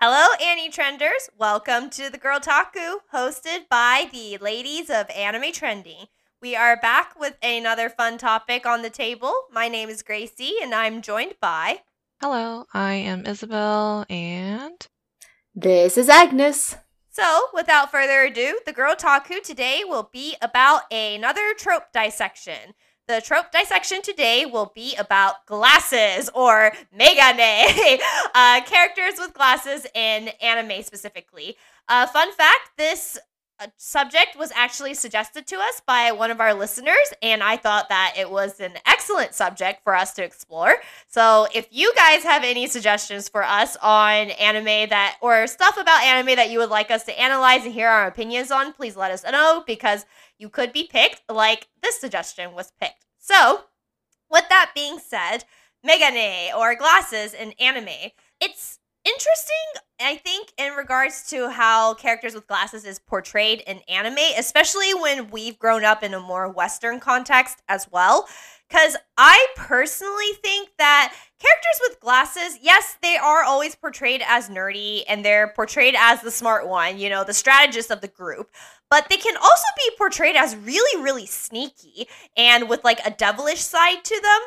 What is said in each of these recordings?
Hello, Anime Trenders. Welcome to the Girl Taku, hosted by the ladies of Anime Trending. We are back with another fun topic on the table. My name is Gracie, and I'm joined by. Hello, I am Isabel, and. This is Agnes. So, without further ado, the Girl Taku today will be about another trope dissection. The trope dissection today will be about glasses or megane, uh, characters with glasses in anime specifically. Uh, fun fact this subject was actually suggested to us by one of our listeners, and I thought that it was an excellent subject for us to explore. So, if you guys have any suggestions for us on anime that or stuff about anime that you would like us to analyze and hear our opinions on, please let us know because you could be picked like this suggestion was picked. So, with that being said, megane or glasses in anime, it's interesting, I think, in regards to how characters with glasses is portrayed in anime, especially when we've grown up in a more Western context as well. Because I personally think that characters with glasses, yes, they are always portrayed as nerdy and they're portrayed as the smart one, you know, the strategist of the group. But they can also be portrayed as really, really sneaky and with like a devilish side to them.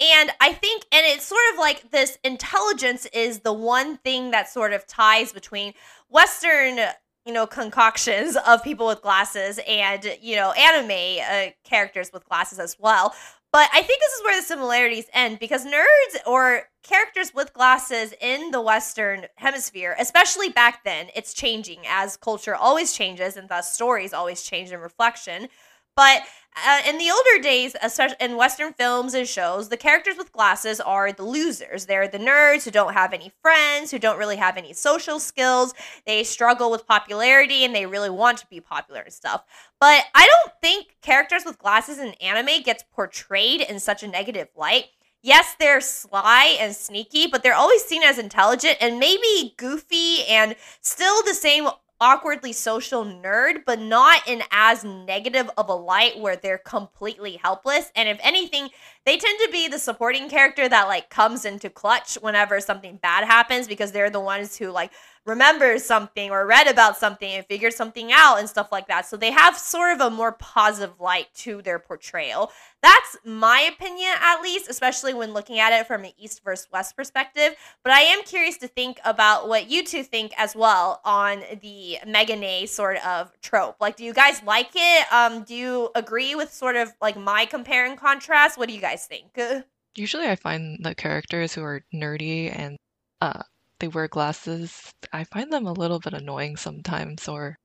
And I think, and it's sort of like this intelligence is the one thing that sort of ties between Western, you know, concoctions of people with glasses and, you know, anime uh, characters with glasses as well. But I think this is where the similarities end because nerds or characters with glasses in the Western hemisphere, especially back then, it's changing as culture always changes and thus stories always change in reflection. But uh, in the older days, especially in Western films and shows, the characters with glasses are the losers. They're the nerds who don't have any friends, who don't really have any social skills. They struggle with popularity and they really want to be popular and stuff. But I don't think characters with glasses in anime gets portrayed in such a negative light. Yes, they're sly and sneaky, but they're always seen as intelligent and maybe goofy and still the same awkwardly social nerd, but not in as negative of a light where they're completely helpless. And if anything, they tend to be the supporting character that like comes into clutch whenever something bad happens because they're the ones who like remembers something or read about something and figured something out and stuff like that. So they have sort of a more positive light to their portrayal. That's my opinion, at least, especially when looking at it from an East versus West perspective. But I am curious to think about what you two think as well on the Megane sort of trope. Like, do you guys like it? Um, do you agree with sort of like my compare and contrast? What do you guys think? Usually, I find the characters who are nerdy and uh, they wear glasses, I find them a little bit annoying sometimes, or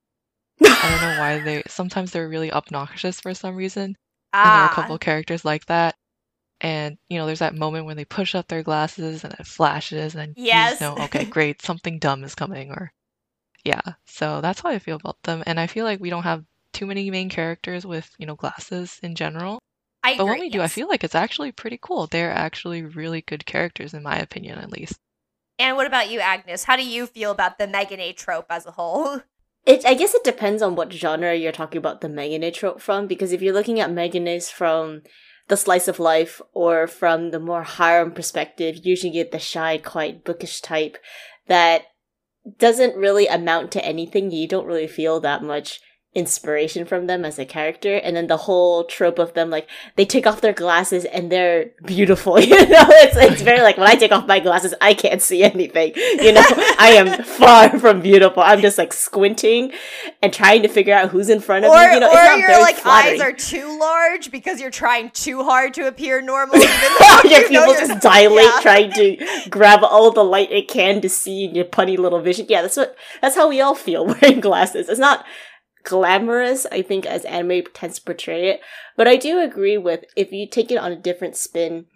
I don't know why they sometimes they're really obnoxious for some reason. And there are a couple Ah, characters like that. And you know, there's that moment when they push up their glasses and it flashes, and you just know, okay, great, something dumb is coming, or yeah. So that's how I feel about them. And I feel like we don't have too many main characters with, you know, glasses in general. I But when agree. we do, I feel like it's actually pretty cool. They're actually really good characters, in my opinion, at least. And what about you, Agnes? How do you feel about the Megane trope as a whole? It, I guess it depends on what genre you're talking about the Megane trope from, because if you're looking at Meganes from the slice of life or from the more harem perspective, you usually get the shy, quiet, bookish type that doesn't really amount to anything. You don't really feel that much inspiration from them as a character. And then the whole trope of them, like, they take off their glasses and they're beautiful. You know, it's, it's very like, when I take off my glasses, I can't see anything. You know, I am far from beautiful. I'm just like squinting and trying to figure out who's in front of or me. You know, or not your like flattering. eyes are too large because you're trying too hard to appear normal your pupils just dilate yeah. trying to grab all the light it can to see in your punny little vision. Yeah, that's what that's how we all feel wearing glasses. It's not glamorous, I think, as anime tends to portray it. But I do agree with if you take it on a different spin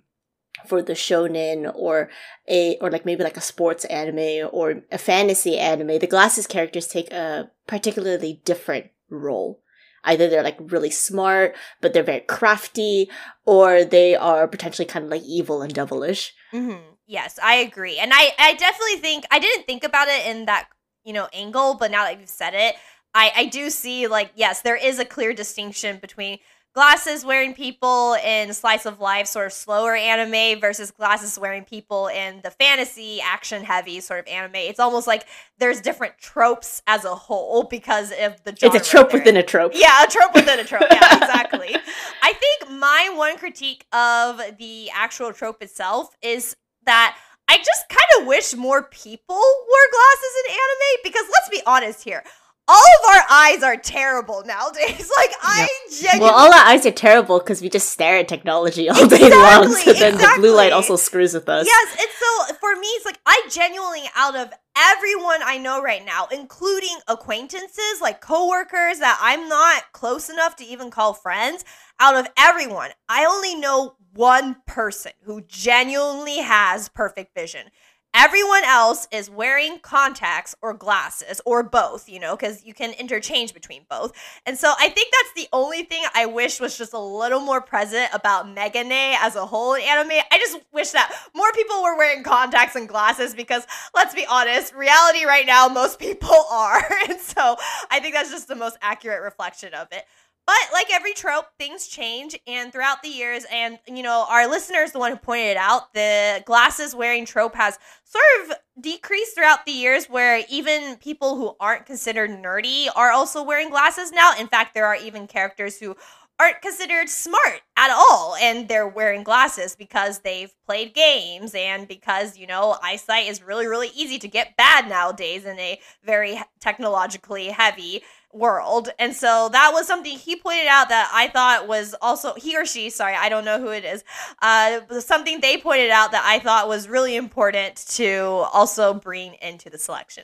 for the shonen or a or like maybe like a sports anime or a fantasy anime, the glasses characters take a particularly different role. Either they're like really smart, but they're very crafty, or they are potentially kind of like evil and devilish. hmm Yes, I agree. And I, I definitely think I didn't think about it in that, you know, angle, but now that you've said it, I, I do see like, yes, there is a clear distinction between glasses wearing people in slice of life sort of slower anime versus glasses wearing people in the fantasy action heavy sort of anime. It's almost like there's different tropes as a whole because of the genre it's a trope within a trope. yeah a trope within a trope yeah exactly. I think my one critique of the actual trope itself is that I just kind of wish more people wore glasses in anime because let's be honest here all of our eyes are terrible nowadays. Like I genuinely Well, all our eyes are terrible because we just stare at technology all day long. So Exactly, then the blue light also screws with us. Yes, it's so for me, it's like I genuinely out of everyone I know right now, including acquaintances, like coworkers that I'm not close enough to even call friends, out of everyone, I only know one person who genuinely has perfect vision. Everyone else is wearing contacts or glasses or both, you know, because you can interchange between both. And so I think that's the only thing I wish was just a little more present about Megane as a whole in anime. I just wish that more people were wearing contacts and glasses because let's be honest, reality right now, most people are. And so I think that's just the most accurate reflection of it. But like every trope, things change, and throughout the years, and you know, our listeners, the one who pointed it out, the glasses wearing trope has sort of decreased throughout the years, where even people who aren't considered nerdy are also wearing glasses now. In fact, there are even characters who aren't considered smart at all, and they're wearing glasses because they've played games and because you know eyesight is really, really easy to get bad nowadays in a very technologically heavy world. And so that was something he pointed out that I thought was also he or she, sorry, I don't know who it is. Uh something they pointed out that I thought was really important to also bring into the selection.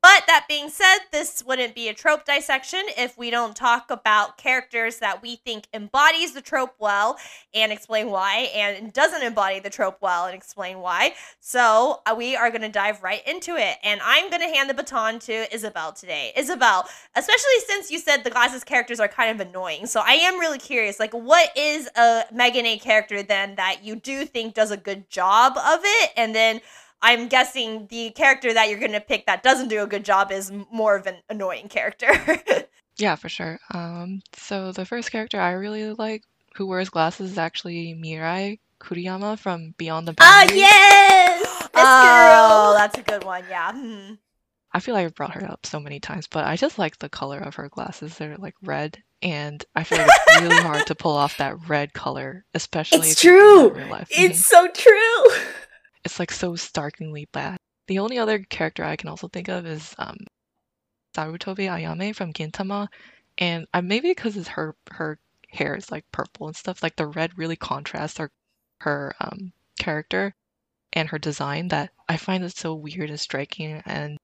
But that being said, this wouldn't be a trope dissection if we don't talk about characters that we think embodies the trope well and explain why, and doesn't embody the trope well and explain why. So uh, we are going to dive right into it, and I'm going to hand the baton to Isabel today. Isabel, especially since you said the glasses characters are kind of annoying, so I am really curious. Like, what is a Megane character then that you do think does a good job of it, and then I'm guessing the character that you're going to pick that doesn't do a good job is more of an annoying character. Yeah, for sure. Um, so the first character I really like who wears glasses is actually Mirai Kuriyama from Beyond the Ah, Boundaries. yes! This oh, girl! that's a good one. Yeah. Hmm. I feel like I've brought her up so many times, but I just like the color of her glasses. They're like red, and I feel like it's really hard to pull off that red color, especially It's if you in true! real life. It's Mhm. so true! It's like so starkingly bad. The only other character I can also think of is um, Sarutobi Ayame from Gintama, and maybe because her her hair is like purple and stuff. Like the red really contrasts her her um, character and her design that I find it so weird and striking. And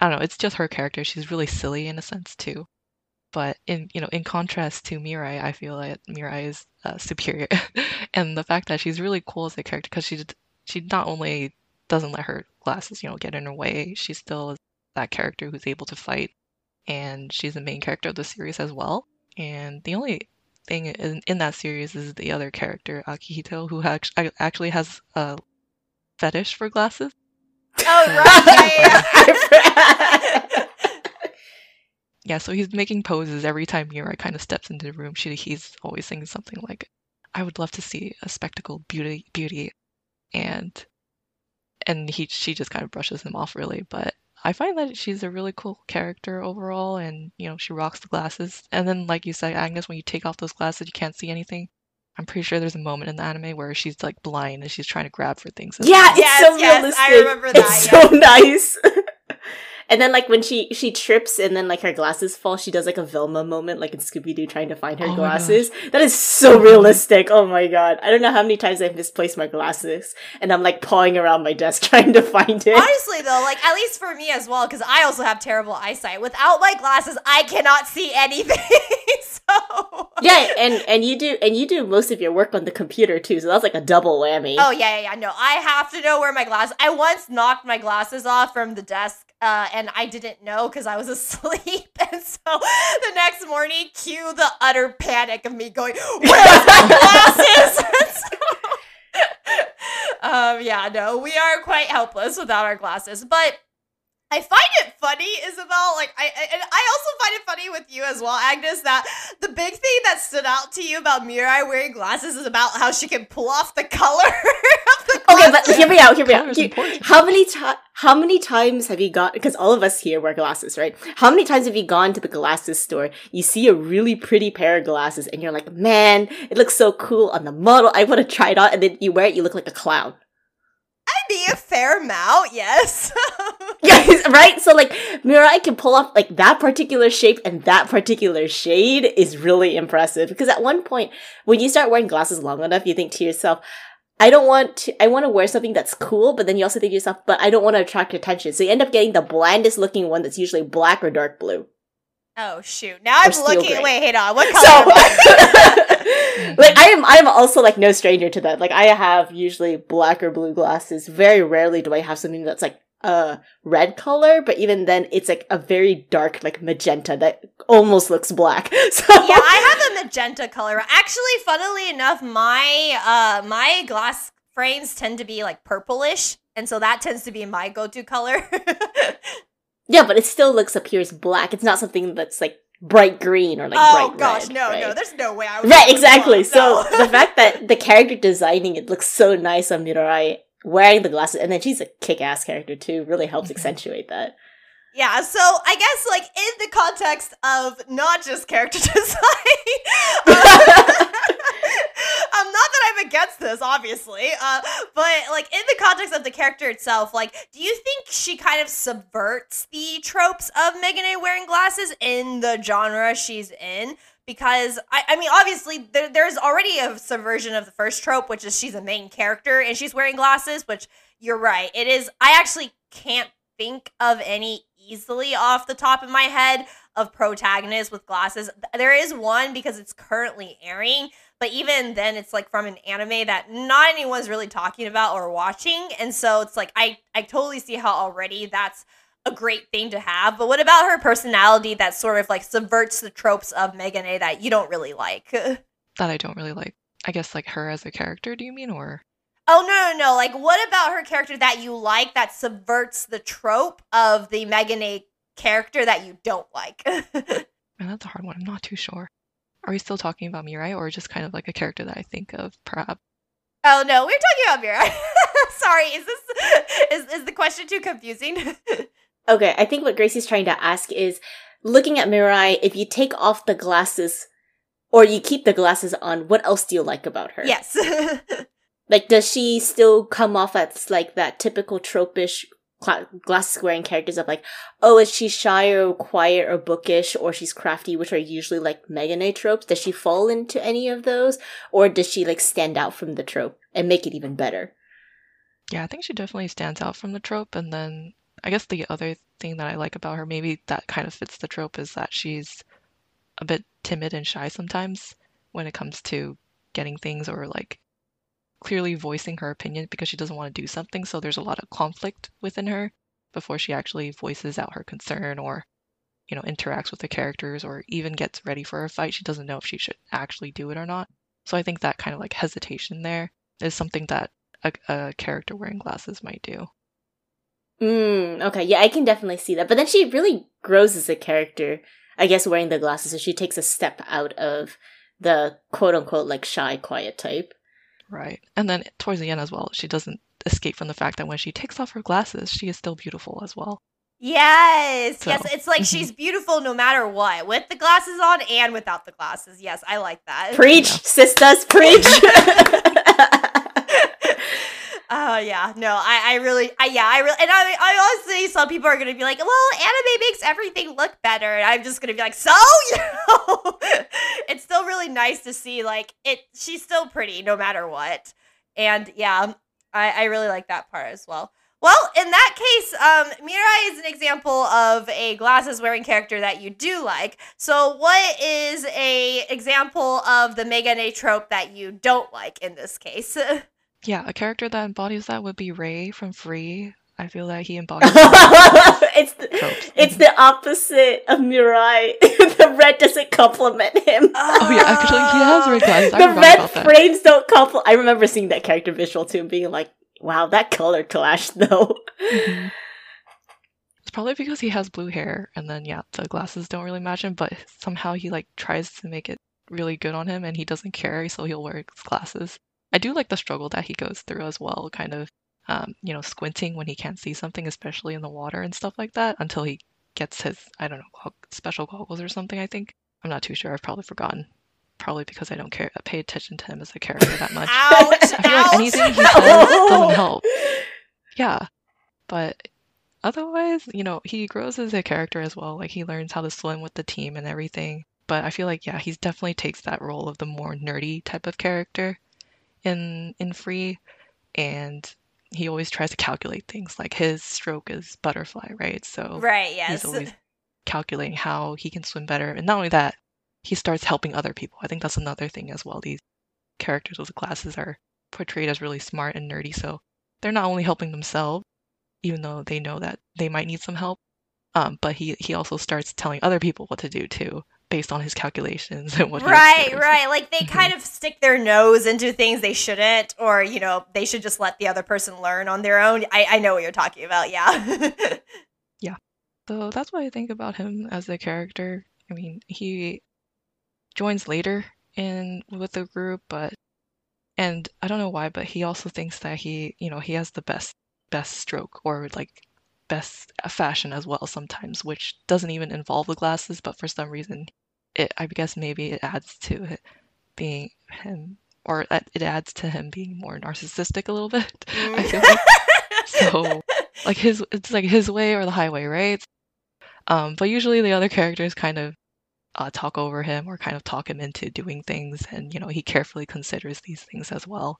I don't know, it's just her character. She's really silly in a sense too. But in you know, in contrast to Mirai, I feel like Mirai is uh, superior, and the fact that she's really cool as a character because she she not only doesn't let her glasses you know get in her way, she still is that character who's able to fight, and she's the main character of the series as well. And the only thing in, in that series is the other character Akihito, who act- actually has a fetish for glasses. Oh, right. Yeah, yeah, yeah. Yeah, so he's making poses every time Mira kind of steps into the room. She he's always saying something like, "I would love to see a spectacle, beauty, beauty," and and he she just kind of brushes him off really. But I find that she's a really cool character overall, and you know she rocks the glasses. And then, like you said, Agnes, when you take off those glasses, you can't see anything. I'm pretty sure there's a moment in the anime where she's like blind and she's trying to grab for things. Yeah, it's Yes, so yes, realistic. I remember that, It's so nice. And then like when she she trips and then like her glasses fall, she does like a Velma moment, like in Scooby Doo trying to find her Oh glasses. That is so realistic. Oh my god! I don't know how many times I've misplaced my glasses, and I'm like pawing around my desk trying to find it. Honestly, though, like at least for me as well, because I also have terrible eyesight. Without my glasses, I cannot see anything. so yeah, and and you do and you do most of your work on the computer too, so that's like a double whammy. Oh yeah, yeah, yeah. No, I have to know where my glasses. I once knocked my glasses off from the desk, uh, and I didn't know because I was asleep. And so the next morning, cue the utter panic of me going, "Where's my glasses?" So, um, yeah, no, we are quite helpless without our glasses, but. I find it funny, Isabel. Like I and I also find it funny with you as well, Agnes. That the big thing that stood out to you about Mirai wearing glasses is about how she can pull off the color. of the Okay, but hear me out. Hear me Color out. Here- how many times? How many times have you got? Because all of us here wear glasses, right? How many times have you gone to the glasses store? You see a really pretty pair of glasses, and you're like, "Man, it looks so cool on the model. I want to try it on." And then you wear it, you look like a clown. Be a fair amount, yes. Yes, right? So like Mirai can pull off like that particular shape and that particular shade is really impressive. Because at one point, when you start wearing glasses long enough, you think to yourself, I don't want to I want to wear something that's cool, but then you also think to yourself, but I don't want to attract attention. So you end up getting the blandest looking one that's usually black or dark blue. oh shoot! Now I'm looking. gray. Wait, hold on. What So color? I? like I am I'm also like no stranger to that. Like I have usually black or blue glasses. Very rarely do I have something that's like a red color, but even then it's like a very dark like magenta that almost looks black. So yeah, I have a magenta color. Actually, funnily enough, my uh my glass frames tend to be like purplish, and so that tends to be my go-to color. Yeah, but it still looks appears black. It's not something that's like bright green or like bright. oh bright gosh, red, no, right? no, there's no way I would. Right, exactly. blonde, So no. the fact that the character designing it looks so nice on Mirai wearing the glasses, and then she's a kick-ass character too, really helps Mhm. accentuate that. Yeah, so I guess like in the context of not just character design, um, um, not that I'm against this, obviously, uh, but like in the context of the character itself, like, do you think she kind of subverts the tropes of Megane wearing glasses in the genre she's in? Because I, I mean, obviously there, there's already a subversion of the first trope, which is she's a main character and she's wearing glasses. Which you're right, it is. I actually can't think of any easily off the top of my head of protagonists with glasses. There is one because it's currently airing, but even then it's like from an anime that not anyone's really talking about or watching. And so it's like I I totally see how already that's a great thing to have. But what about her personality that sort of like subverts the tropes of Megane that you don't really like? That I don't really like. I guess like her as a character, do you mean? Or Oh no, no, no! Like, what about her character that you like that subverts the trope of the Megane character that you don't like? man, oh, that's a hard one. I'm not too sure. Are we still talking about Mirai or just kind of like a character that I think of perhaps? oh no, we're talking about Mirai. Sorry, is this is is the question too confusing? Okay, I think what Gracie's trying to ask is looking at Mirai, if you take off the glasses or you keep the glasses on, what else do you like about her? yes. Like, does she still come off as like that typical tropish cla- glasses wearing characters of like, oh, is she shy or quiet or bookish or she's crafty, which are usually like Megane tropes? Does she fall into any of those? Or does she like stand out from the trope and make it even better? Yeah, I think she definitely stands out from the trope. And then I guess the other thing that I like about her, maybe that kind of fits the trope, is that she's a bit timid and shy sometimes when it comes to getting things or like clearly voicing her opinion because she doesn't want to do something. So there's a lot of conflict within her before she actually voices out her concern or, you know, interacts with the characters or even gets ready for a fight. She doesn't know if she should actually do it or not. So I think that kind of like hesitation there is something that a, a character wearing glasses might do. Mm, okay, yeah, I can definitely see that. But then she really grows as a character, I guess, wearing the glasses. So she takes a step out of the quote unquote like shy, quiet type. Right. And then towards the end as well, she doesn't escape from the fact that when she takes off her glasses, she is still beautiful as well. yes, So, yes. It's like mhm. she's beautiful no matter what, with the glasses on and without the glasses. Yes, I like that. Preach, Yeah. sisters, preach. Oh yeah, no, I, I really, I yeah, I really, and I, I honestly, some people are gonna be like, well, anime makes everything look better, and I'm just gonna be like, so, you know, it's still really nice to see, like, it, she's still pretty no matter what, and yeah, I, I really like that part as well. Well, in that case, um, Mirai is an example of a glasses wearing character that you do like. So, what is a example of the Megane trope that you don't like in this case? Yeah, a character that embodies that would be Rei from Free. I feel that he embodies it's the, tropes. it's the opposite of Mirai. the red doesn't compliment him. Oh yeah, actually he has red glasses. The red frames don't compliment. I remember seeing that character visual too, and being like, "Wow, that color clash though." Mhm. it's probably because he has blue hair, and then yeah, the glasses don't really match him. But somehow he like tries to make it really good on him, and he doesn't care, so he'll wear his glasses. I do like the struggle that he goes through as well, kind of, um, you know, squinting when he can't see something, especially in the water and stuff like that, until he gets his I don't know special goggles or something. I think I'm not too sure. I've probably forgotten. Probably because I don't care pay attention to him as a character that much. Ouch! I feel ouch. like anything he says doesn't help. Yeah, but otherwise, you know, he grows as a character as well. Like he learns how to swim with the team and everything. But I feel like yeah, he definitely takes that role of the more nerdy type of character in in Free, and he always tries to calculate things. Like his stroke is butterfly, right? So Right, yes. he's always calculating how he can swim better. And not only that, he starts helping other people. I think that's another thing as well. These characters with the glasses are portrayed as really smart and nerdy, so they're not only helping themselves, even though they know that they might need some help, um, but he he also starts telling other people what to do too, based on his calculations and what. Right, right. Like they Mhm. kind of stick their nose into things they shouldn't, or you know, they should just let the other person learn on their own. I, I know what you're talking about. Yeah yeah. So that's what I think about him as a character. I mean, he joins later in with the group, but and I don't know why, but he also thinks that he, you know, he has the best best stroke or like best fashion as well sometimes, which doesn't even involve the glasses, but for some reason it I guess maybe it adds to it being him or it adds to him being more narcissistic a little bit. I feel like so like his it's like his way or the highway, right? Um, but usually the other characters kind of uh, talk over him or kind of talk him into doing things, and you know he carefully considers these things as well.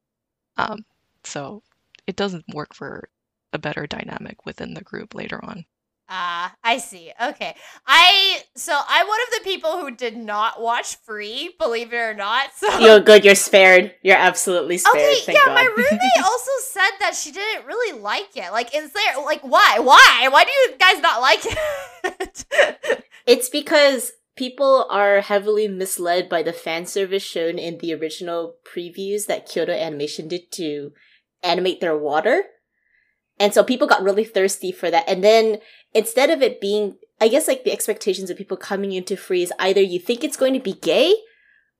Um, so it doesn't work for a better dynamic within the group later on. Ah, I see. Okay. I so I'm one of the people who did not watch Free, believe it or not. So You're good. You're spared. You're absolutely spared. Okay, thank yeah, God. my roommate also said that she didn't really like it. Like, is there like why? Why? Why do you guys not like it? It's because people are heavily misled by the fan service shown in the original previews that Kyoto Animation did to animate their water. And so people got really thirsty for that. And then instead of it being, I guess like the expectations of people coming into free is either you think it's going to be gay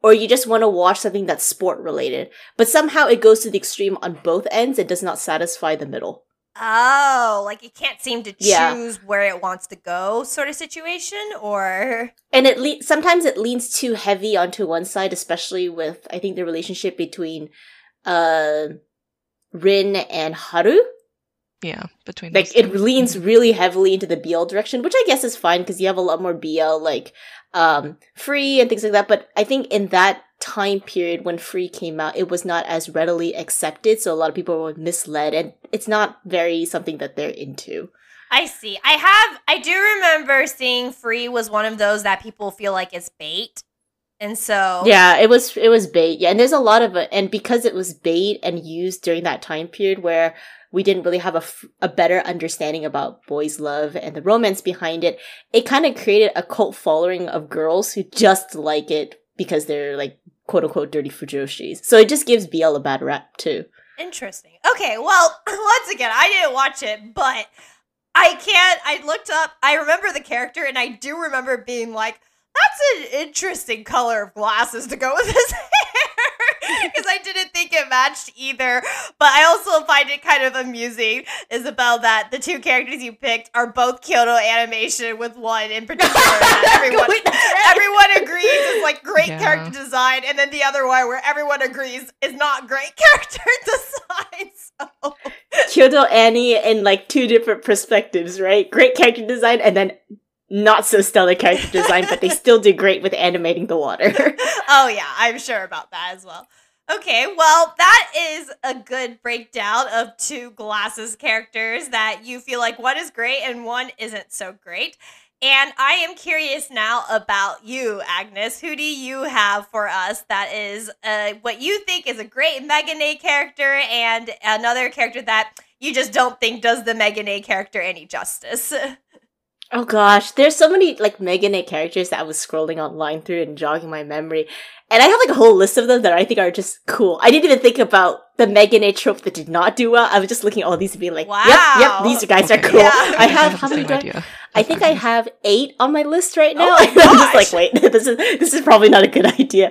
or you just want to watch something that's sport related. But somehow it goes to the extreme on both ends. It does not satisfy the middle. oh, like it can't seem to choose Yeah. where it wants to go, sort of situation, or and it le- sometimes it leans too heavy onto one side especially with i think the relationship between uh rin and haru Yeah, between like it two. leans really heavily into the bl direction which i guess is fine because you have a lot more bl like um free and things like that but i think in that time period when free came out it was not as readily accepted so a lot of people were misled and it's not very something that they're into I see. I have. I do remember seeing Free was one of those that people feel like is bait, and so Yeah, it was it was bait. Yeah, and there's a lot of it, and because it was bait and used during that time period where we didn't really have a, f- a better understanding about boys' love and the romance behind it, it kind of created a cult following of girls who just like it because they're like quote unquote dirty fujoshis. So it just gives BL a bad rap too. Interesting. Okay, well, once again, I didn't watch it, but I can't. I looked up, I remember the character, and I do remember being like, that's an interesting color of glasses to go with his hair. Because I didn't think it matched either. But I also find it kind of amusing, Isabel, that the two characters you picked are both Kyoto animation, with one in particular that everyone, Wait, that's right. everyone agrees is like great Yeah. character design, and then the other one where everyone agrees is not great character design. So Kyoto Annie in like two different perspectives, right? Great character design and then not so stellar character design, but they still do great with animating the water. oh yeah, I'm sure about that as well. Okay, well, that is a good breakdown of two glasses characters that you feel like one is great and one isn't so great. And I am curious now about you, Agnes. Who do you have for us that is uh, what you think is a great Megane character and another character that you just don't think does the Megane character any justice? Oh gosh, there's so many like Megane characters that I was scrolling online through and jogging my memory. And I have like a whole list of them that I think are just cool. I didn't even think about the Megane trope that did not do well. I was just looking at all these and being like, Wow. yep, yep, these guys are cool. Yeah. I have how many same do I. I think I have eight on my list right now. Oh my I'm just like, wait, this is this is probably not a good idea.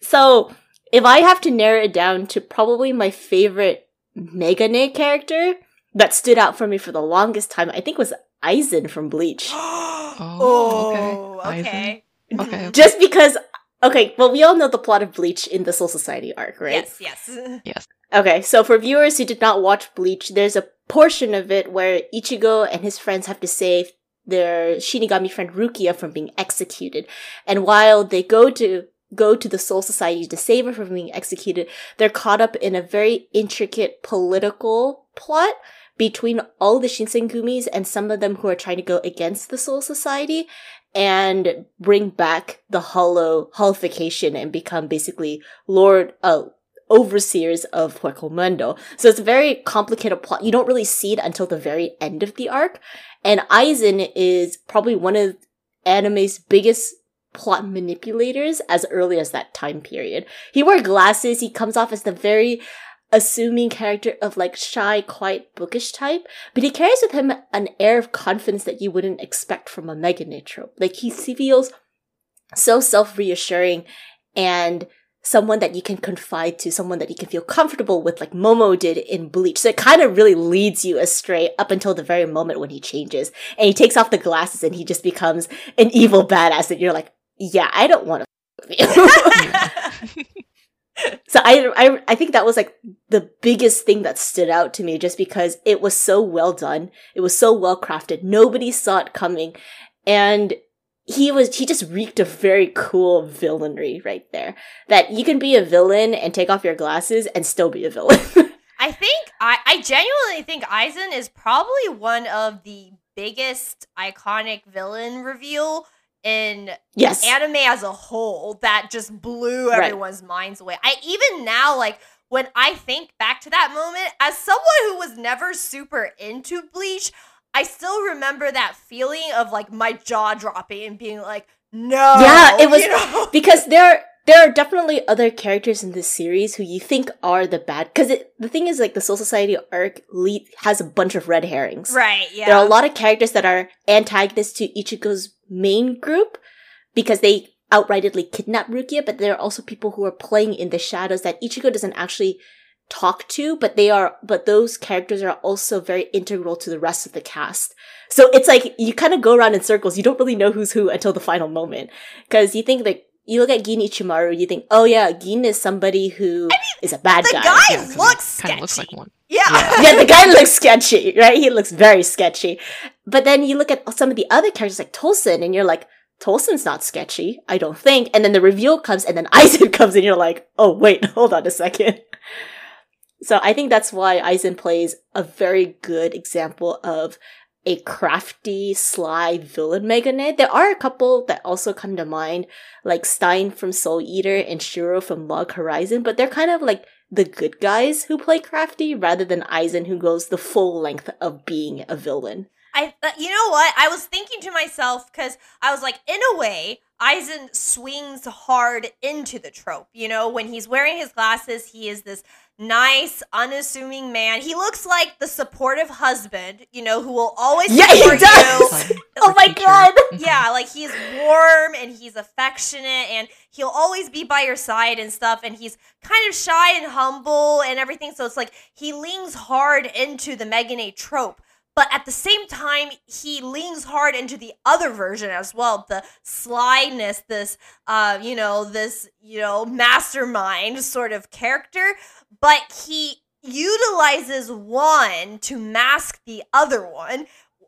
So if I have to narrow it down to probably my favorite Megane character that stood out for me for the longest time, I think was Aizen from Bleach. Oh, oh, okay. okay. Okay, okay. Just because okay, well we all know the plot of Bleach in the Soul Society arc, right? Yes, yes. Yes. Okay, so for viewers who did not watch Bleach, there's a portion of it where Ichigo and his friends have to save their Shinigami friend Rukia from being executed. And while they go to go to the Soul Society to save her from being executed, they're caught up in a very intricate political plot between all the Shinsengumis and some of them who are trying to go against the Soul Society and bring back the hollow holification and become basically lord uh overseers of Hueco Mundo. So it's a very complicated plot. You don't really see it until the very end of the arc. And Aizen is probably one of anime's biggest plot manipulators as early as that time period. He wore glasses. He comes off as the very assuming character of like shy, quiet, bookish type, but he carries with him an air of confidence that you wouldn't expect from a Megane trope. Like he feels so self-reassuring and someone that you can confide to, someone that you can feel comfortable with, like Momo did in Bleach. So it kind of really leads you astray up until the very moment when he changes and he takes off the glasses and he just becomes an evil badass and you're like, yeah, I don't want to with you. so I, I I think that was like the biggest thing that stood out to me just because it was so well done. It was so well crafted. Nobody saw it coming. And he was he just reeked of very cool villainry right there. That you can be a villain and take off your glasses and still be a villain. I think I, I genuinely think Aizen is probably one of the biggest iconic villain reveal in yes. anime as a whole that just blew Right. everyone's minds away. I even now like when I think back to that moment as someone who was never super into Bleach, I still remember that feeling of like my jaw dropping and being like, "No." Yeah, it was- you know? because there there are definitely other characters in this series who you think are the bad because the thing is like the Soul Society arc lead has a bunch of red herrings. right, yeah. There are a lot of characters that are antagonists to Ichigo's main group because they outrightedly kidnap Rukia, but there are also people who are playing in the shadows that Ichigo doesn't actually talk to, but they are, but those characters are also very integral to the rest of the cast. So it's like you kind of go around in circles. You don't really know who's who until the final moment. Cause you think like, you look at Gin Ichimaru, you think, oh yeah, Gin is somebody who is a bad guy. the guy. guy Yeah, 'cause he looks kinda looks like one. yeah. Yeah. yeah, the guy looks sketchy, right? He looks very sketchy. But then you look at some of the other characters like Tosen and you're like, Tosen's not sketchy, I don't think. And then the reveal comes and then Aizen comes and you're like, oh wait, hold on a second. So I think that's why Aizen plays a very good example of a crafty, sly villain Megane. There are a couple that also come to mind, like Stein from Soul Eater and Shiro from Log Horizon, but they're kind of like the good guys who play crafty rather than Aizen who goes the full length of being a villain. I, uh, you know what? I was thinking to myself because I was like, in a way, Aizen swings hard into the trope. You know, when he's wearing his glasses, he is this nice, unassuming man. He looks like the supportive husband, you know, who will always Yeah, he support does! you. Oh my teacher. God! Mhm. Yeah, like he's warm and he's affectionate and he'll always be by your side and stuff. And he's kind of shy and humble and everything. So it's like he leans hard into the Megane trope. But at the same time, he leans hard into the other version as well. The slyness, this, uh, you know, this, you know, mastermind sort of character. But he utilizes one to mask the other one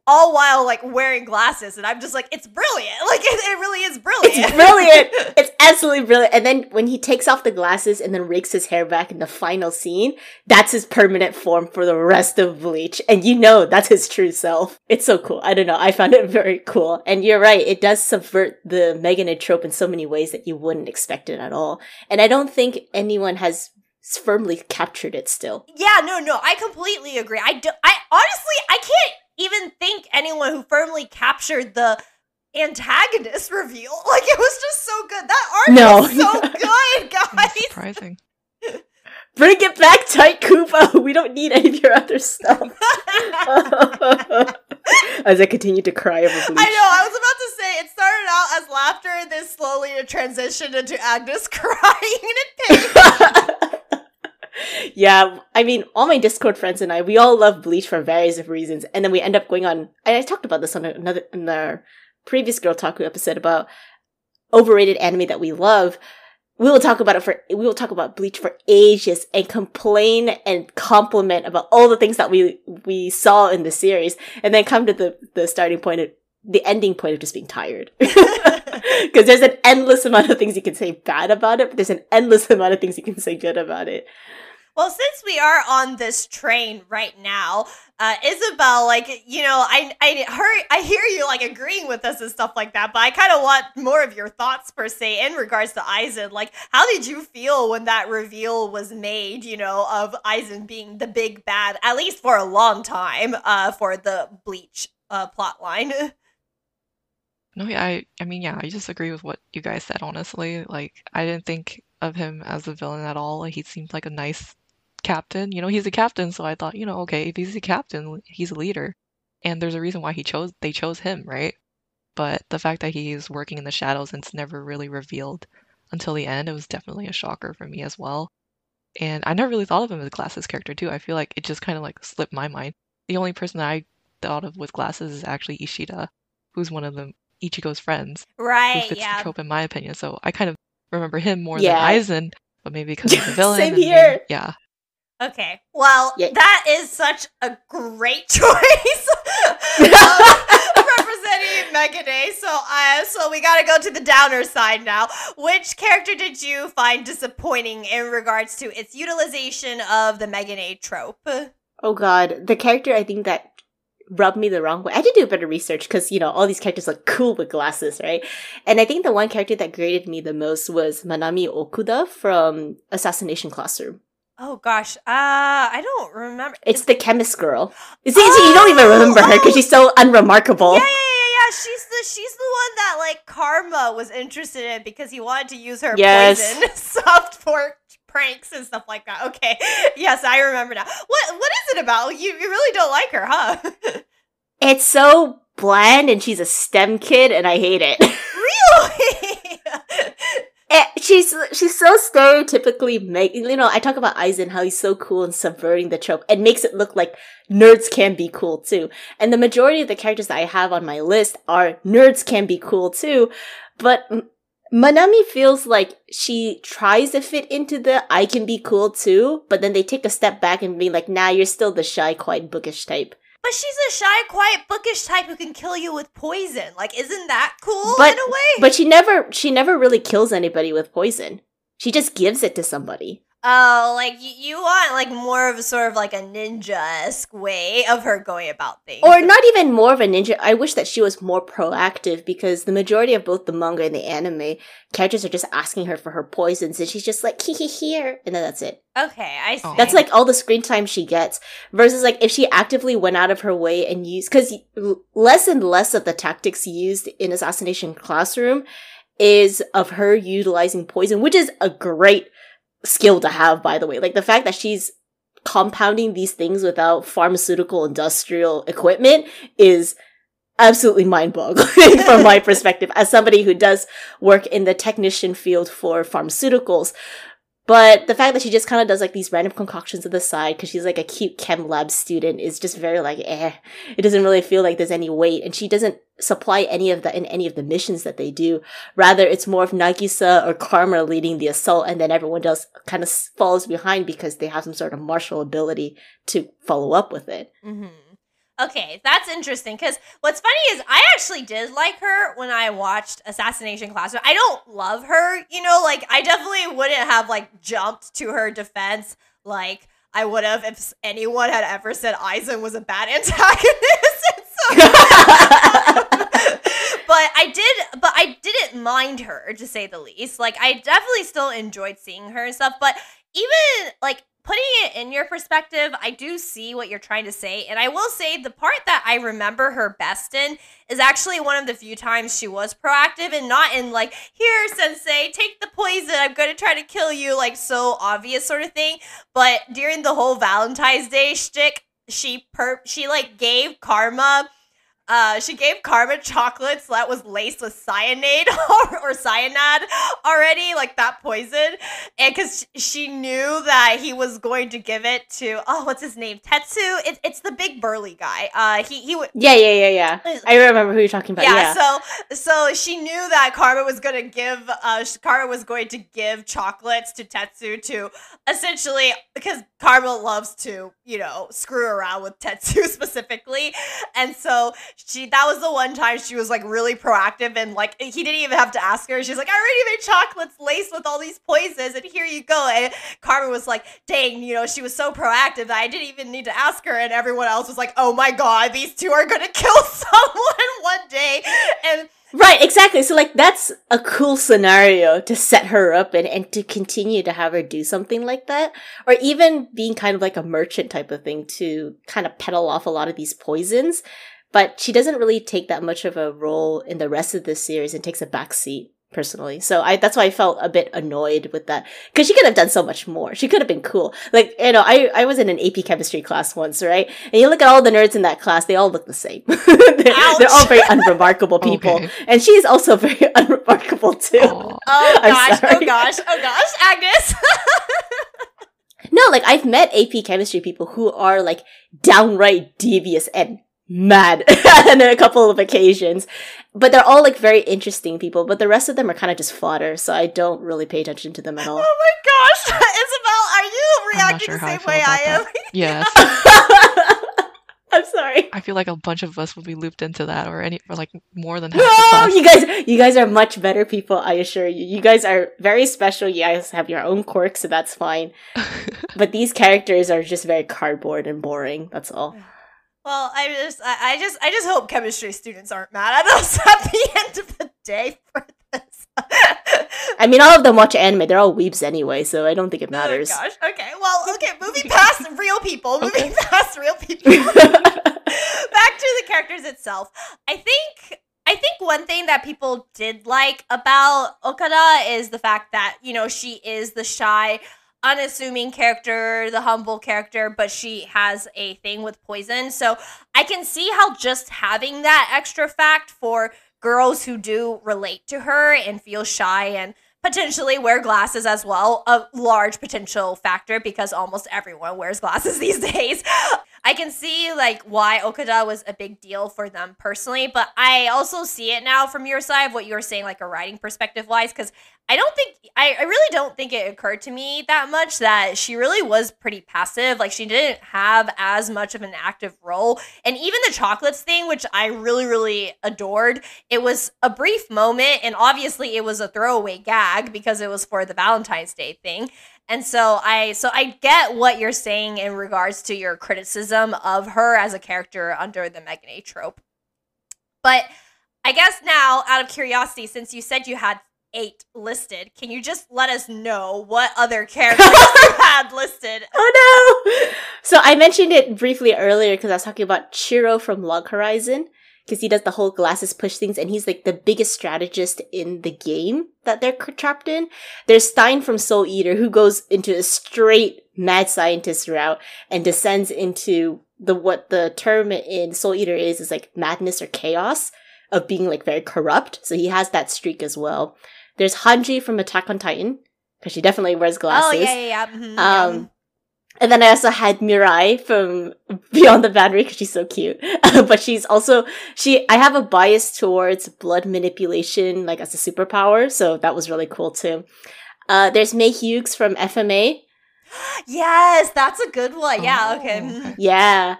all while like wearing glasses and i'm just like it's brilliant like it, it really is brilliant It's brilliant. it's absolutely brilliant. And then when he takes off the glasses and then rakes his hair back in the final scene, that's his permanent form for the rest of Bleach. And you know that's his true self. It's so cool. I don't know. I found it very cool. And you're right. It does subvert the Megane trope in so many ways that you wouldn't expect it at all. And I don't think anyone has firmly captured it still. yeah no no i completely agree i do i honestly i can't anyone captured the antagonist reveal. Like it was just so good. That art No. was so good, It's guys. surprising. Bring it back, Tite Kubo. We don't need any of your other stuff. As I continued to cry over bleach. I know. I was about to say it started out as laughter, and then slowly it transitioned into Agnes crying in pain. Yeah, I mean, all my Discord friends and I, we all love Bleach for various reasons, and then we end up going on. And I talked about this on another in our previous Girl Taku episode about overrated anime that we love. We will talk about it for we will talk about Bleach for ages and complain and compliment about all the things that we we saw in the series, and then come to the the starting point of the ending point of just being tired. Because there's an endless amount of things you can say bad about it, but there's an endless amount of things you can say good about it. Well, since we are on this train right now, uh, Isabel, like you know, I I heard I hear you like agreeing with us and stuff like that, but I kind of want more of your thoughts per se in regards to Aizen. Like, how did you feel when that reveal was made? You know, of Aizen being the big bad, at least for a long time, uh, for the Bleach uh plot line. No, yeah, I, I mean, yeah, I just agree with what you guys said, honestly. Like, I didn't think of him as a villain at all. He seemed like a nice captain. You know, he's a captain, so I thought, you know, okay, if he's a captain, he's a leader. And there's a reason why he chose they chose him, right? But the fact that he's working in the shadows and it's never really revealed until the end, it was definitely a shocker for me as well. And I never really thought of him as a glasses character too. I feel like it just kind of like slipped my mind. The only person that I thought of with glasses is actually Ishida, who's one of the Ichigo's friends Right. who fits Yeah. the trope in my opinion. So I kind of remember him more Yeah. than Aizen, but maybe because he's a villain. Same here. maybe- yeah. Okay. Well, Yeah. that is such a great choice. um, representing Megane. So, uh, so we got to go to the downer side now. Which character did you find disappointing in regards to its utilization of the Megane trope? Oh god, the character I think that rubbed me the wrong way. I did do a bit of research because you know all these characters look cool with glasses, right? And I think the one character that grated me the most was Manami Okuda from Assassination Classroom. Oh gosh, uh, I don't remember. It's the chemist girl. You see, see, you don't even remember her because she's so unremarkable. Yeah, yeah, yeah, yeah. She's the she's the one that like Karma was interested in because he wanted to use her Yes. poison soft for pranks and stuff like that. Okay, yes, I remember now. What what is it about? You you really don't like her, huh? It's so bland, and she's a STEM kid, and I hate it. really? Eh, she's she's so stereotypically make you know I talk about Aizen how he's so cool and subverting the trope and makes it look like nerds can be cool too. And the majority of the characters that I have on my list are nerds can be cool too, but Manami feels like she tries to fit into the I can be cool too, but then they take a step back and be like, "Nah, you're still the shy, quiet, bookish type." But she's a shy, quiet, bookish type who can kill you with poison. Like, isn't that cool But- in a way? But she never she never really kills anybody with poison. She just gives it to somebody. Oh, like you, you want like more of a sort of like a ninja esque way of her going about things. Or not even more of a ninja. I wish that she was more proactive because the majority of both the manga and the anime characters are just asking her for her poisons and she's just like, hee hee here. And then that's it. Okay, I see. That's like all the screen time she gets. Versus like if she actively went out of her way and used, cause less and less of the tactics used in Assassination Classroom is of her utilizing poison, which is a great skill to have, by the way. Like the fact that she's compounding these things without pharmaceutical industrial equipment is absolutely mind-boggling from my perspective as somebody who does work in the technician field for pharmaceuticals but the fact that she just kind of does like these random concoctions to the side because she's like a cute chem lab student is just very like eh. It doesn't really feel like there's any weight and she doesn't supply any of that in any of the missions that they do. Rather it's more of nagisa or karma leading the assault and then everyone else kind of follows behind because they have some sort of martial ability to follow up with it. Hmm Okay, that's interesting because what's funny is I actually did like her when I watched Assassination Classroom. I don't love her, you know, like I definitely wouldn't have like jumped to her defense like I would have if anyone had ever said Aizen was a bad antagonist. But I did, but I didn't mind her to say the least. Like I definitely still enjoyed seeing her and stuff. But even like putting it in your perspective, I do see what you're trying to say. And I will say the part that I remember her best in is actually one of the few times she was proactive and not in like, here, sensei, take the poison. I'm going to try to kill you, like so obvious sort of thing. But during the whole Valentine's Day shtick, she per she like gave Karma uh, she gave Karma chocolates that was laced with cyanide or, or cyanide already, like that poison. And because she knew that he was going to give it to, oh, what's his name? Tetsu? It, it's the big burly guy. Uh, he, he would. Yeah, yeah, yeah, yeah. I remember who you're talking about. Yeah, yeah. so so she knew that Karma was going to give, uh, Karma was going to give chocolates to Tetsu to essentially, because Karma loves to, you know, screw around with Tetsu specifically. And so she that was the one time she was like really proactive and like he didn't even have to ask her. She's like, I already made chocolates laced with all these poisons, and here you go. And Karma was like, dang, you know, she was so proactive that I didn't even need to ask her. And everyone else was like, oh my god, these two are gonna kill someone one day. And Right, exactly. So like that's a cool scenario to set her up and, and to continue to have her do something like that. Or even being kind of like a merchant type of thing to kind of peddle off a lot of these poisons but she doesn't really take that much of a role in the rest of the series and takes a back seat personally. So I that's why I felt a bit annoyed with that because she could have done so much more. She could have been cool. Like you know, I I was in an AP chemistry class once, right? And you look at all the nerds in that class; they all look the same. they're, they're, all very unremarkable people, okay. and she's also very unremarkable too. Oh, oh gosh! Oh gosh! Oh gosh! Agnes. no, like I've met AP chemistry people who are like downright devious and mad on a couple of occasions. But they're all like very interesting people, but the rest of them are kind of just fodder, so I don't really pay attention to them at all. Oh my gosh. Isabel, are you reacting sure the same I way I am? That. Yes. I'm sorry. I feel like a bunch of us will be looped into that, or any, or like more than half. No, you guys, you guys are much better people. I assure you. You guys are very special. You guys have your own quirks, so that's fine. but these characters are just very cardboard and boring. That's all. Well, I just, I, I just, I just hope chemistry students aren't mad at us at the end of the day for this. I mean, all of them watch anime. They're all weebs anyway, so I don't think it oh matters. Oh gosh. Okay. Well, okay. Moving past real people. Moving past real people. Back to the characters itself. I think I think one thing that people did like about Okada is the fact that, you know, she is the shy, unassuming character, the humble character, but she has a thing with poison. So I can see how just having that extra fact for girls who do relate to her and feel shy and potentially wear glasses as well, a large potential factor because almost everyone wears glasses these days. I can see like why Okada was a big deal for them personally, but I also see it now from your side, of what you were saying, like a writing perspective wise, because I don't think I, I really don't think it occurred to me that much that she really was pretty passive. Like she didn't have as much of an active role. And even the chocolates thing, which I really, really adored, it was a brief moment and obviously it was a throwaway gag because it was for the Valentine's Day thing. And so I so I get what you're saying in regards to your criticism of her as a character under the Megane trope. But I guess now, out of curiosity, since you said you had eight listed, can you just let us know what other characters you had listed? Oh no! So I mentioned it briefly earlier because I was talking about Shiroe from Log Horizon because he does the whole glasses push things and he's like the biggest strategist in the game that they're trapped in. There's Stein from Soul Eater who goes into a straight mad scientist route and descends into the what the term in Soul Eater is is like madness or chaos of being like very corrupt. So he has that streak as well. There's Hanji from Attack on Titan because she definitely wears glasses. Oh yeah, yeah, yeah. Mm-hmm, um, yeah. And then I also had Mirai from Beyond the Boundary because she's so cute. but she's also she I have a bias towards blood manipulation like as a superpower, so that was really cool too. Uh, there's Maes Hughes from FMA. Yes, that's a good one. Yeah, oh, okay. Mm-hmm. Yeah.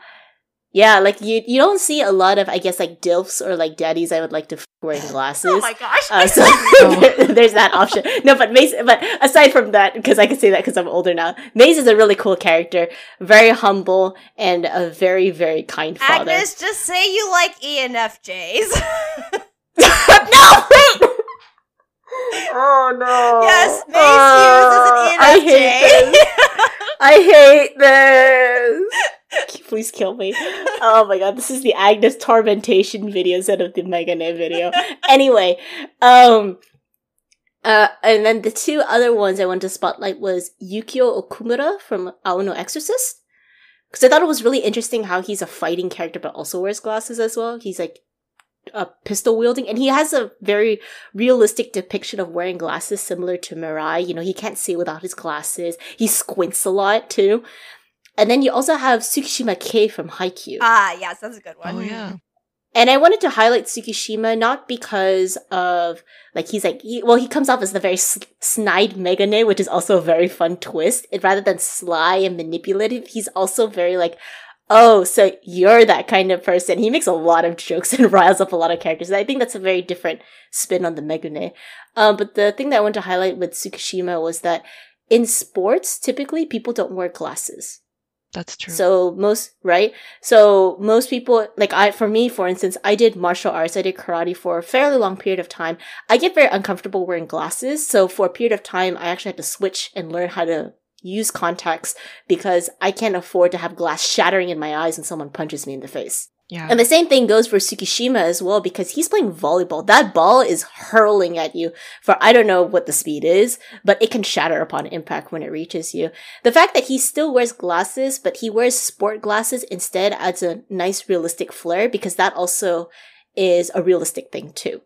Yeah, like you you don't see a lot of I guess like dilfs or like daddies I would like to f- wearing glasses. Oh my gosh! Uh, so there, there's that option. No, but Maes. But aside from that, because I can say that because I'm older now, Maes is a really cool character, very humble and a very very kind father. Agnes, just say you like ENFJs. no, wait. Oh no! Yes, Maes uh, Hughes is an ENFJ. I hate this. Please kill me. Oh my god, this is the Agnes tormentation video instead of the Megane video. Anyway, um, uh, and then the two other ones I wanted to spotlight was Yukio Okumura from Ao no Exorcist. Because I thought it was really interesting how he's a fighting character but also wears glasses as well. He's like a pistol wielding and he has a very realistic depiction of wearing glasses similar to Mirai. You know, he can't see without his glasses. He squints a lot too. And then you also have Tsukishima Kei from Haikyuu. Ah, yes, that's a good one. Oh yeah. And I wanted to highlight Tsukishima not because of like he's like he, well he comes off as the very s- snide Megane, which is also a very fun twist. It, rather than sly and manipulative, he's also very like, oh, so you're that kind of person. He makes a lot of jokes and riles up a lot of characters. And I think that's a very different spin on the Megane. Um, but the thing that I want to highlight with Tsukishima was that in sports, typically people don't wear glasses. That's true. So most right. So most people like I for me for instance, I did martial arts. I did karate for a fairly long period of time. I get very uncomfortable wearing glasses. So for a period of time, I actually had to switch and learn how to use contacts because I can't afford to have glass shattering in my eyes when someone punches me in the face. Yeah. And the same thing goes for Tsukishima as well because he's playing volleyball. That ball is hurling at you for I don't know what the speed is, but it can shatter upon impact when it reaches you. The fact that he still wears glasses, but he wears sport glasses instead adds a nice realistic flair because that also is a realistic thing too.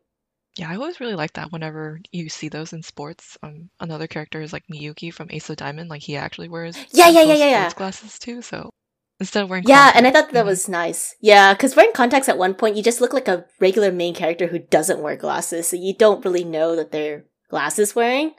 Yeah, I always really like that whenever you see those in sports. Um, another character is like Miyuki from Ace of Diamond. Like he actually wears Yeah, yeah, yeah, yeah, yeah. sports glasses too. So instead of wearing Yeah, and I thought that Mhm. was nice. Yeah, because wearing contacts at one point, you just look like a regular main character who doesn't wear glasses, so you don't really know that they're glasses wearing.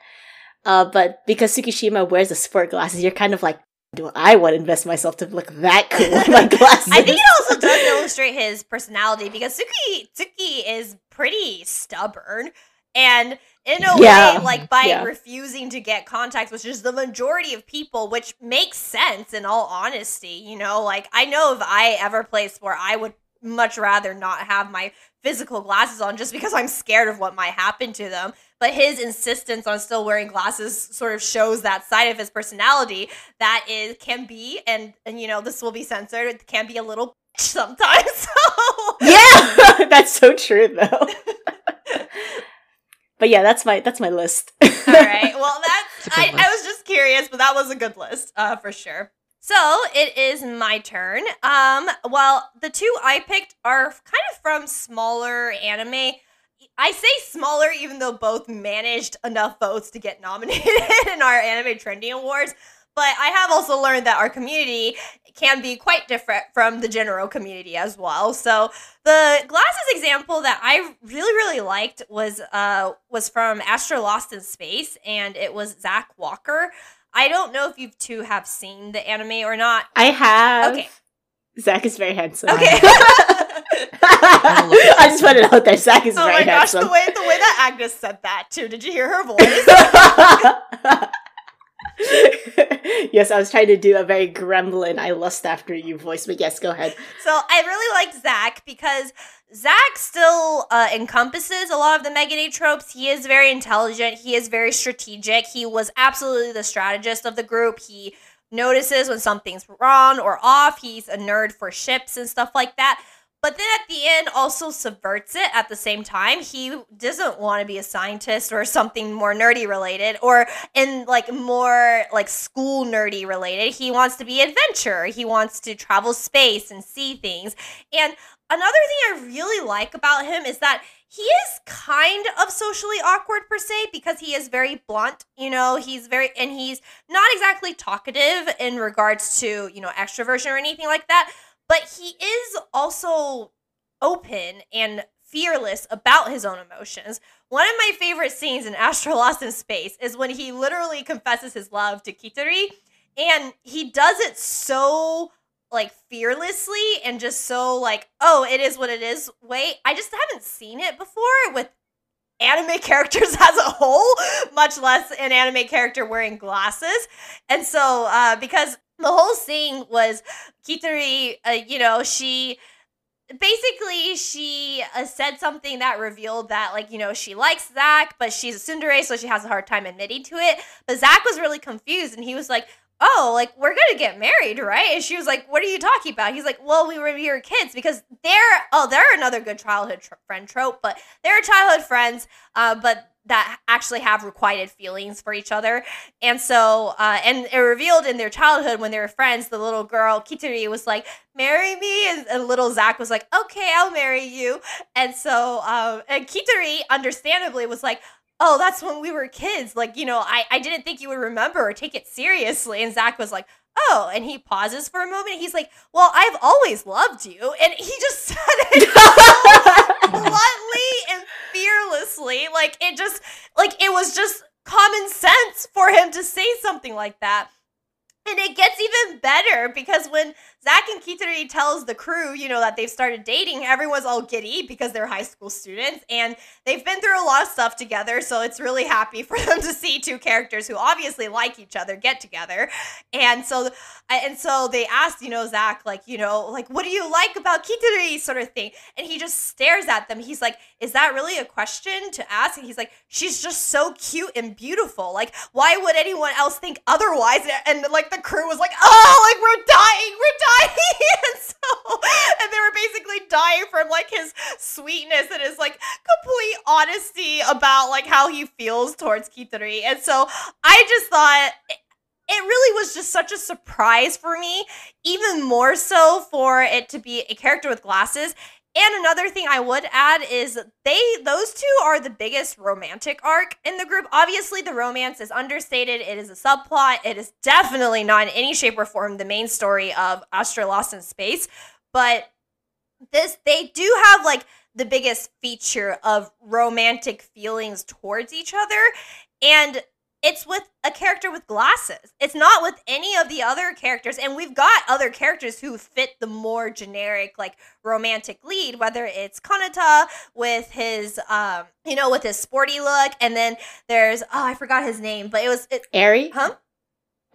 Uh, but because Tsukishima wears the sport glasses, you're kind of like, do I want to invest myself to look that cool with my glasses? I think it also does illustrate his personality because Suki Suki is pretty stubborn and in a Yeah. way like by Yeah. refusing to get contacts which is the majority of people which makes sense in all honesty you know like I know if I ever play sport I would much rather not have my physical glasses on just because I'm scared of what might happen to them but his insistence on still wearing glasses sort of shows that side of his personality that is can be and and you know this will be censored it can be a little sometimes so yeah, that's so true though. But yeah, that's my that's my list. all right well It's that's a I, I was just curious but that was a good list uh for sure so it is my turn um well the two i picked are kind of from smaller anime I say smaller, even though both managed enough votes to get nominated in our anime trending awards. But I have also learned that our community can be quite different from the general community as well. So the glasses example that I really really liked was uh was from Astra Lost in Space, and it was Zach Walker. I don't know if you two have seen the anime or not. I have. Okay. Zach is very handsome. Okay. I just put it out there. Zach is oh very handsome. Oh my gosh, handsome. the way the way that Agnes said that too. Did you hear her voice? yes, I was trying to do a very gremlin I lust after you voice, but yes, go ahead. So I really liked Zach because Zach still uh, encompasses a lot of the Meganate tropes. He is very intelligent. He is very strategic. He was absolutely the strategist of the group. He notices when something's wrong or off. He's a nerd for ships and stuff like that. But then at the end, also subverts it at the same time. He doesn't want to be a scientist or something more nerdy related or in like more like school nerdy related. He wants to be adventure. He wants to travel space and see things. And another thing I really like about him is that he is kind of socially awkward per se because he is very blunt, you know, he's very and he's not exactly talkative in regards to, you know, extroversion or anything like that, but he is also open and fearless about his own emotions. One of my favorite scenes in Astra Lost in Space is when he literally confesses his love to Quitterie and he does it so like fearlessly and just so like oh it is what it is wait i just haven't seen it before with anime characters as a whole much less an anime character wearing glasses and so uh because the whole thing was Quitterie uh, you know she basically she uh, said something that revealed that like you know she likes zach but she's a tsundere so she has a hard time admitting to it. But zach was really confused and he was like oh, like we're gonna get married, right? And she was like, what are you talking about? He's like, well, we were we were kids because they're oh they're another good childhood tr- friend trope, but they're childhood friends, uh, but that actually have requited feelings for each other. And so, uh, and it revealed in their childhood when they were friends, the little girl, Quitterie, was like, marry me. And, and little Zach was like, okay, I'll marry you. And so, um, and Quitterie, understandably, was like, oh, that's when we were kids. Like, you know, I, I didn't think you would remember or take it seriously. And Zach was like, oh, and he pauses for a moment. He's like, well, I've always loved you. And he just said it so bluntly and fearlessly. Like, it just, like, it was just common sense for him to say something like that. And it gets even better because when Zach and Quitterie tells the crew, you know, that they've started dating, everyone's all giddy because they're high school students and they've been through a lot of stuff together. So it's really happy for them to see two characters who obviously like each other get together. And so, and so they asked, you know, Zach, like, you know, like, what do you like about Quitterie sort of thing? And he just stares at them. He's like, is that really a question to ask? And he's like, she's just so cute and beautiful. Like, why would anyone else think otherwise? And like the crew was like, oh, like we're dying, we're dying. And so and they were basically dying from like his sweetness and his like complete honesty about like how he feels towards Quitterie. And so I just thought it really was just such a surprise for me, even more so for it to be a character with glasses. And another thing I would add is they those two are the biggest romantic arc in the group. Obviously, the romance is understated. It is a subplot. It is definitely not in any shape or form the main story of Astra Lost in Space. But this they do have like the biggest feature of romantic feelings towards each other. And it's with a character with glasses. It's not with any of the other characters. And we've got other characters who fit the more generic, like romantic lead, whether it's Kanata with his, um, you know, with his sporty look. And then there's, oh, I forgot his name, but it was, it, Eri? huh?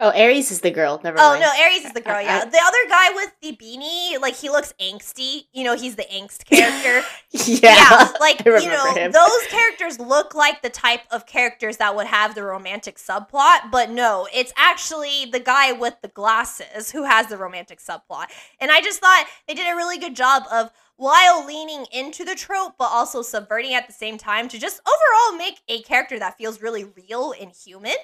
Oh, Aries is the girl. Never Oh mind. no, Aries is the girl. Yeah, I- the other guy with the beanie, like he looks angsty. You know, he's the angst character. yeah. like I you know, him. those characters look like the type of characters that would have the romantic subplot, but no, it's actually the guy with the glasses who has the romantic subplot. And I just thought they did a really good job of while leaning into the trope but also subverting at the same time to just overall make a character that feels really real and human.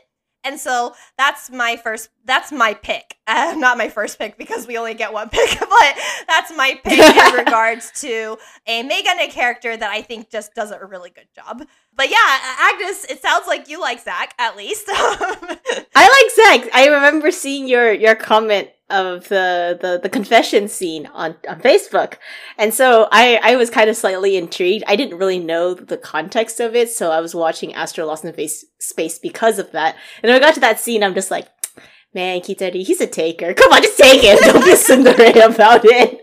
And so that's my first, that's my pick. Uh, not my first pick because we only get one pick, but that's my pick in regards to a Megane character that I think just does a really good job. But yeah, Agnes, it sounds like you like Zach at least. I like Zach. I remember seeing your your comment of the the, the confession scene on on Facebook, and so I I was kind of slightly intrigued. I didn't really know the context of it, so I was watching Astra Lost in Space space because of that. And when I got to that scene, I'm just like. Man, Quitterie, he's a taker. Come on, just take it. Don't be Cinderella about it.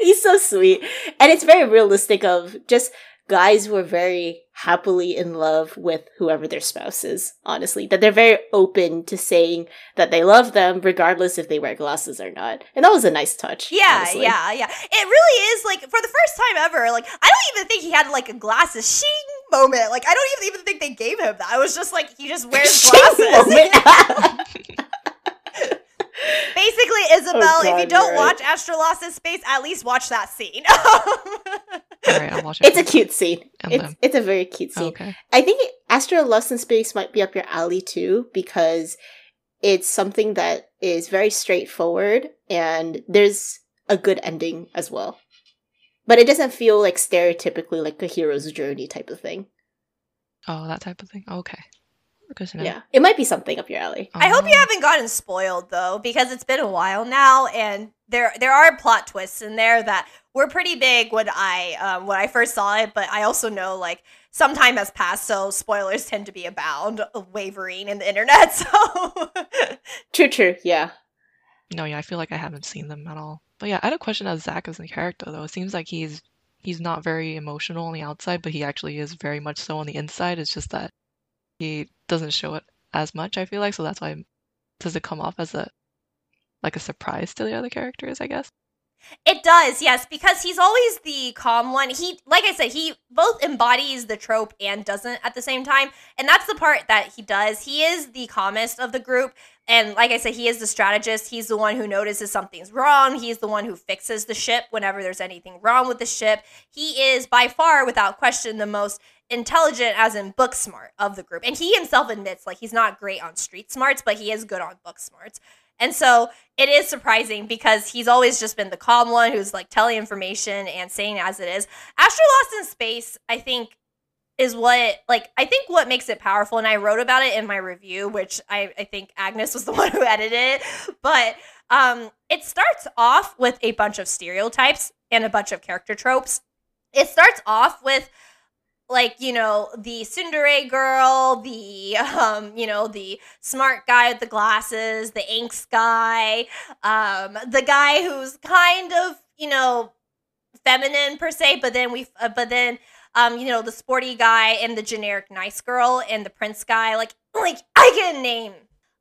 he's so sweet. And it's very realistic of just guys who are very happily in love with whoever their spouse is, honestly. That they're very open to saying that they love them regardless if they wear glasses or not. And that was a nice touch. yeah, honestly. yeah, yeah. It really is like for the first time ever. Like I don't even think he had like a glasses shing moment. Like I don't even even think they gave him that. I was just like he just wears glasses. Basically, Isabel, oh if you Oh, don't you're watch Astra in Space, at least watch that scene. Um, Right, I'll watch it. it's a cute scene. It's, it's a very cute scene. okay. I think Astra Lost in Space might be up your alley too because it's something that is very straightforward and there's a good ending as well. But it doesn't feel like stereotypically like a hero's journey type of thing. Oh, that type of thing. Okay. Good to know. Yeah. It might be something up your alley. I hope you Oh. haven't gotten spoiled though, because it's been a while now, and there there are plot twists in there that were pretty big when I um, when I first saw it. But I also know like some time has passed, so spoilers tend to be abound, wavering in the internet. So True, true. Yeah. No, yeah, I feel like I haven't seen them at all. But yeah, I had a question about Zach as a character though. It seems like he's he's not very emotional on the outside, but he actually is very much so on the inside. It's just that he doesn't show it as much, I feel like. So that's why does it come off as a like a surprise to the other characters, I guess? It does, yes, because he's always the calm one. He, like I said, he both embodies the trope and doesn't at the same time. And that's the part that he does. He is the calmest of the group. And like I said, he is the strategist. He's the one who notices something's wrong. He's the one who fixes the ship whenever there's anything wrong with the ship. He is by far, without question, the most intelligent, as in book smart, of the group. And he himself admits, like, he's not great on street smarts, but he is good on book smarts. And so it is surprising because he's always just been the calm one who's like telling information and saying as it is. Astra Lost in Space, I think, is what like I think what makes it powerful. And I wrote about it in my review, which I, I think Agnes was the one who edited it. But um it starts off with a bunch of stereotypes and a bunch of character tropes. It starts off with like you know the Tsundere girl, the um, you know the smart guy with the glasses, the angst guy, um, the guy who's kind of you know feminine per se, but then we uh, but then um, you know the sporty guy and the generic nice girl and the prince guy. Like like I can name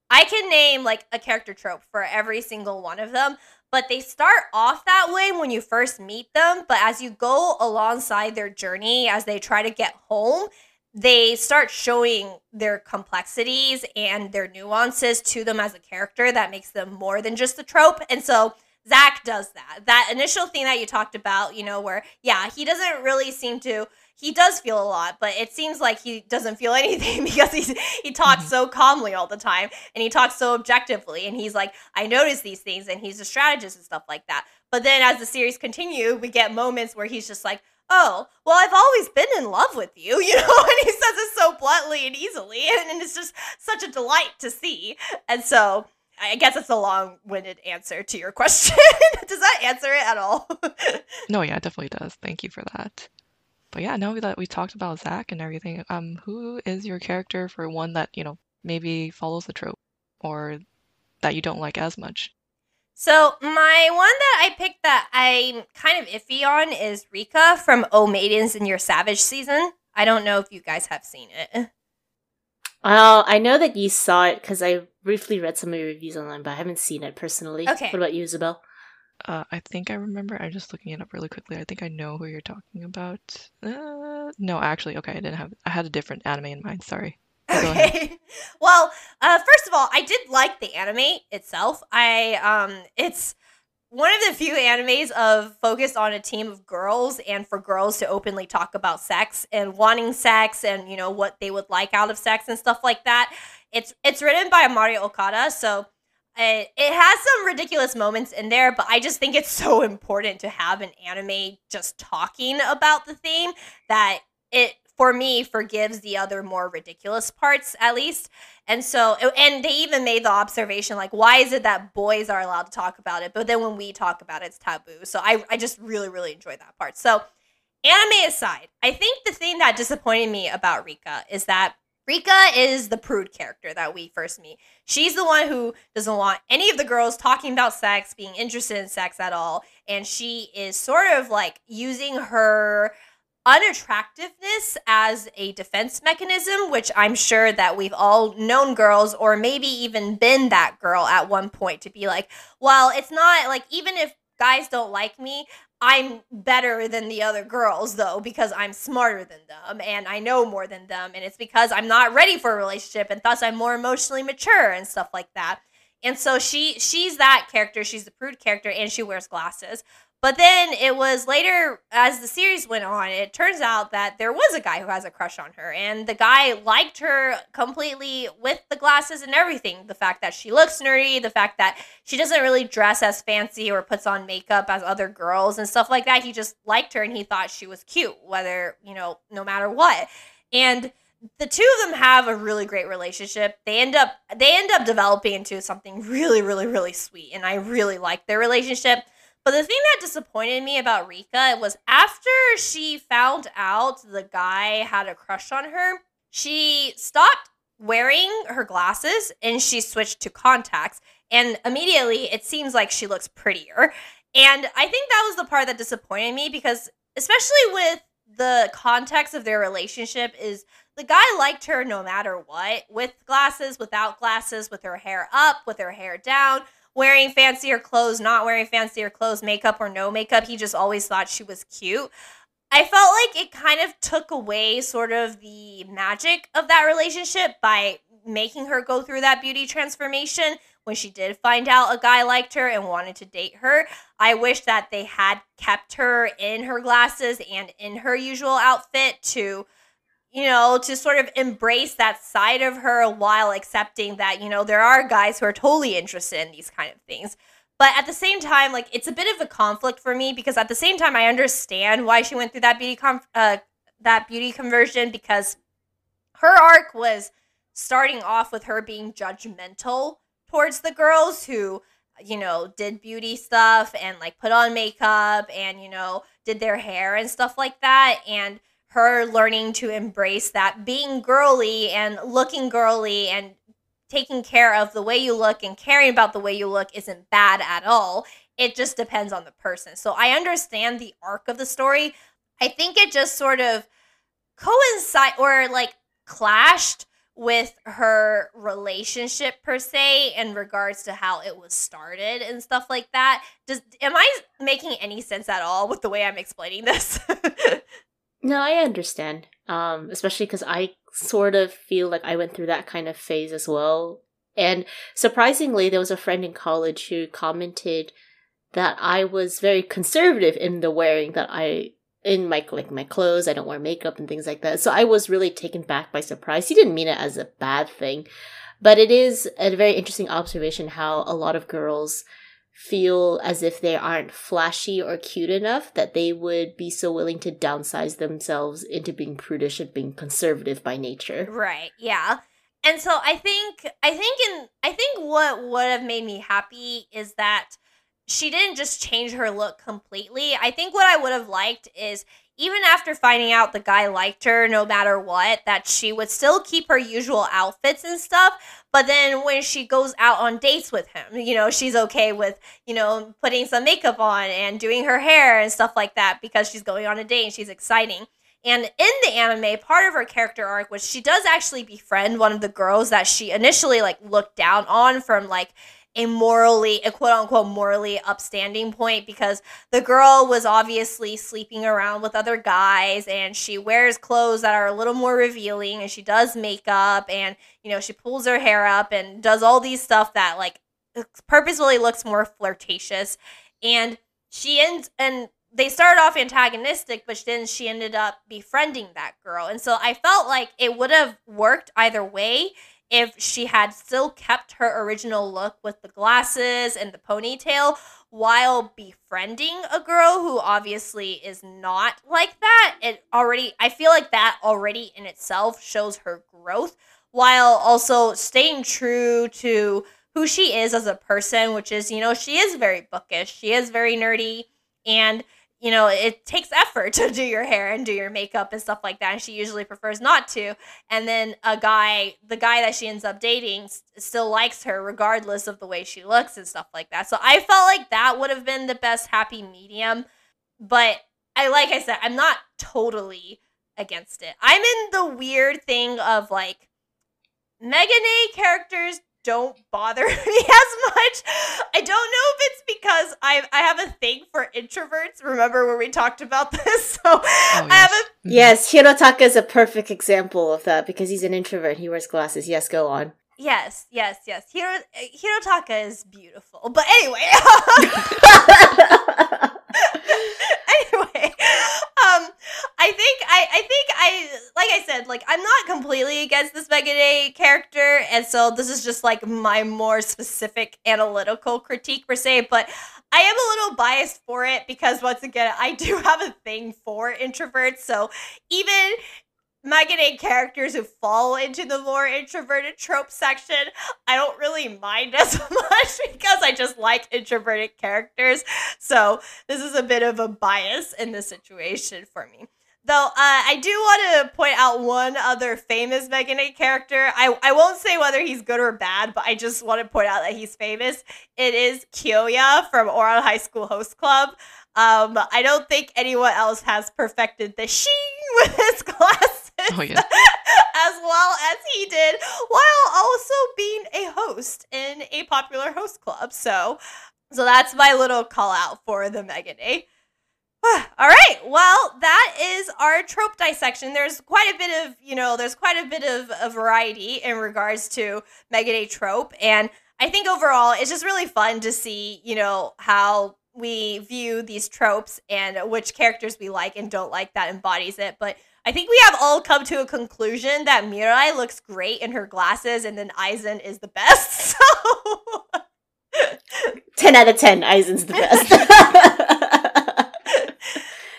I can name like a character trope for every single one of them but they start off that way when you first meet them. But as you go alongside their journey, as they try to get home, they start showing their complexities and their nuances to them as a character that makes them more than just a trope. And so Zach does that. That initial thing that you talked about, you know, where, yeah, he doesn't really seem to he does feel a lot, but it seems like he doesn't feel anything because he's he talks mm-hmm. so calmly all the time and he talks so objectively and he's like, I notice these things and he's a strategist and stuff like that. But then as the series continue, we get moments where he's just like, Oh, well, I've always been in love with you, you know, and he says it so bluntly and easily, and, and it's just such a delight to see. And so I guess it's a long winded answer to your question. does that answer it at all? no, yeah, it definitely does. Thank you for that. But yeah, now that we talked about Zach and everything, um, who is your character for one that, you know, maybe follows the trope or that you don't like as much? So my one that I picked that I'm kind of iffy on is Rika from Oh Maidens in Your Savage season. I don't know if you guys have seen it. Uh, I know that you saw it because I briefly read some of your reviews online, but I haven't seen it personally. Okay. What about you, Isabel? Uh, I think I remember. I'm just looking it up really quickly. I think I know who you're talking about. Uh, no, actually, okay, I didn't have. I had a different anime in mind. Sorry. Okay. well, uh, first of all, I did like the anime itself. I um, it's one of the few animes of focused on a team of girls and for girls to openly talk about sex and wanting sex and you know what they would like out of sex and stuff like that. It's it's written by Mari Okada, so it, it has some ridiculous moments in there, but I just think it's so important to have an anime just talking about the theme that it for me forgives the other more ridiculous parts at least. And so and they even made the observation like why is it that boys are allowed to talk about it but then when we talk about it it's taboo. So i, I just really really enjoy that part. So anime aside i think the thing that disappointed me about rika is that Rika is the prude character that we first meet. She's the one who doesn't want any of the girls talking about sex, being interested in sex at all. And she is sort of like using her unattractiveness as a defense mechanism, which I'm sure that we've all known girls or maybe even been that girl at one point to be like, well, it's not like even if guys don't like me, I'm better than the other girls though because I'm smarter than them and I know more than them and it's because I'm not ready for a relationship and thus I'm more emotionally mature and stuff like that. And so she she's that character, she's the prude character and she wears glasses. But then it was later, as the series went on, it turns out that there was a guy who has a crush on her. And the guy liked her completely with the glasses and everything. The fact that she looks nerdy, the fact that she doesn't really dress as fancy or puts on makeup as other girls and stuff like that. He just liked her and he thought she was cute, whether, you know, no matter what. And the two of them have a really great relationship. They end up they end up developing into something really really really sweet and I really like their relationship. But the thing that disappointed me about Rika was after she found out the guy had a crush on her, she stopped wearing her glasses and she switched to contacts. And immediately it seems like she looks prettier. And I think that was the part that disappointed me because, especially with the context of their relationship, is the guy liked her no matter what, with glasses, without glasses, with her hair up, with her hair down wearing fancier clothes, not wearing fancier clothes, makeup or no makeup. He just always thought she was cute. I felt like it kind of took away sort of the magic of that relationship by making her go through that beauty transformation when she did find out a guy liked her and wanted to date her. I wish that they had kept her in her glasses and in her usual outfit to you know, to sort of embrace that side of her while accepting that, you know, there are guys who are totally interested in these kind of things. But at the same time, like it's a bit of a conflict for me because at the same time I understand why she went through that beauty uh, that beauty conversion because her arc was starting off with her being judgmental towards the girls who you know did beauty stuff and like put on makeup and you know did their hair and stuff like that and her learning to embrace that being girly and looking girly and taking care of the way you look and caring about the way you look isn't bad at all. It just depends on the person. So I understand the arc of the story. I think it just sort of coincide or like clashed with her relationship per se in regards to how it was started and stuff like that. Does am I making any sense at all with the way I'm explaining this? no, I understand. Um, especially because I sort of feel like I went through that kind of phase as well. And surprisingly, there was a friend in college who commented that I was very conservative in the wearing that I in my like my clothes. I don't wear makeup and things like that. So I was really taken back by surprise. He didn't mean it as a bad thing, but it is a very interesting observation how a lot of girls feel as if they aren't flashy or cute enough that they would be so willing to downsize themselves into being prudish and being conservative by nature. Right. Yeah. And so I think I think in I think what would have made me happy is that she didn't just change her look completely. I think what I would have liked is even after finding out the guy liked her no matter what, that she would still keep her usual outfits and stuff. But then when she goes out on dates with him, you know, she's okay with, you know, putting some makeup on and doing her hair and stuff like that because she's going on a date and she's exciting. And in the anime, part of her character arc was she does actually befriend one of the girls that she initially like looked down on from like a morally, a quote unquote morally upstanding point because the girl was obviously sleeping around with other guys and she wears clothes that are a little more revealing and she does makeup and, you know, she pulls her hair up and does all these stuff that like purposefully looks more flirtatious. And she ends, and they started off antagonistic, but then she ended up befriending that girl. And so I felt like it would have worked either way if she had still kept her original look with the glasses and the ponytail while befriending a girl who obviously is not like that. It already, I feel like that already in itself shows her growth while also staying true to who she is as a person, which is, you know, she is very bookish, she is very nerdy, and you know, it takes effort to do your hair and do your makeup and stuff like that. And she usually prefers not to. And then a guy, the guy that she ends up dating, still likes her regardless of the way she looks and stuff like that. So I felt like that would have been the best happy medium. But I, like I said, I'm not totally against it. I'm in the weird thing of like, Megane characters don't bother me as much. I don't know if it's because I I have a thing for introverts. Remember when we talked about this? So oh, yes. I have a mm-hmm. Yes, Hirotaka is a perfect example of that because he's an introvert. He wears glasses. Yes, go on. Yes, yes, yes. Hiro Hirotaka is beautiful. But anyway. anyway, um, I think I I think I like I said like I'm not completely against this Megane character, and so this is just like my more specific analytical critique per se. But I am a little biased for it because once again I do have a thing for introverts. So even Megane characters who fall into the more introverted trope section, I don't really mind as much because I just like introverted characters. So this is a bit of a bias in this situation for me. Though uh, I do want to point out one other famous Megane character. I, I won't say whether he's good or bad, but I just want to point out that he's famous. It is Kyoya from Ouran High School Host Club. Um, I don't think anyone else has perfected the sheen with his glasses oh, yeah. as well as he did, while also being a host in a popular host club. So, so that's my little call out for the Megane. All right. Well, that is our trope dissection. There's quite a bit of, you know, there's quite a bit of a variety in regards to Megane trope. And I think overall, it's just really fun to see, you know, how we view these tropes and which characters we like and don't like that embodies it. But I think we have all come to a conclusion that Mirai looks great in her glasses and then Aizen is the best. So 10 out of 10, Aizen's the best.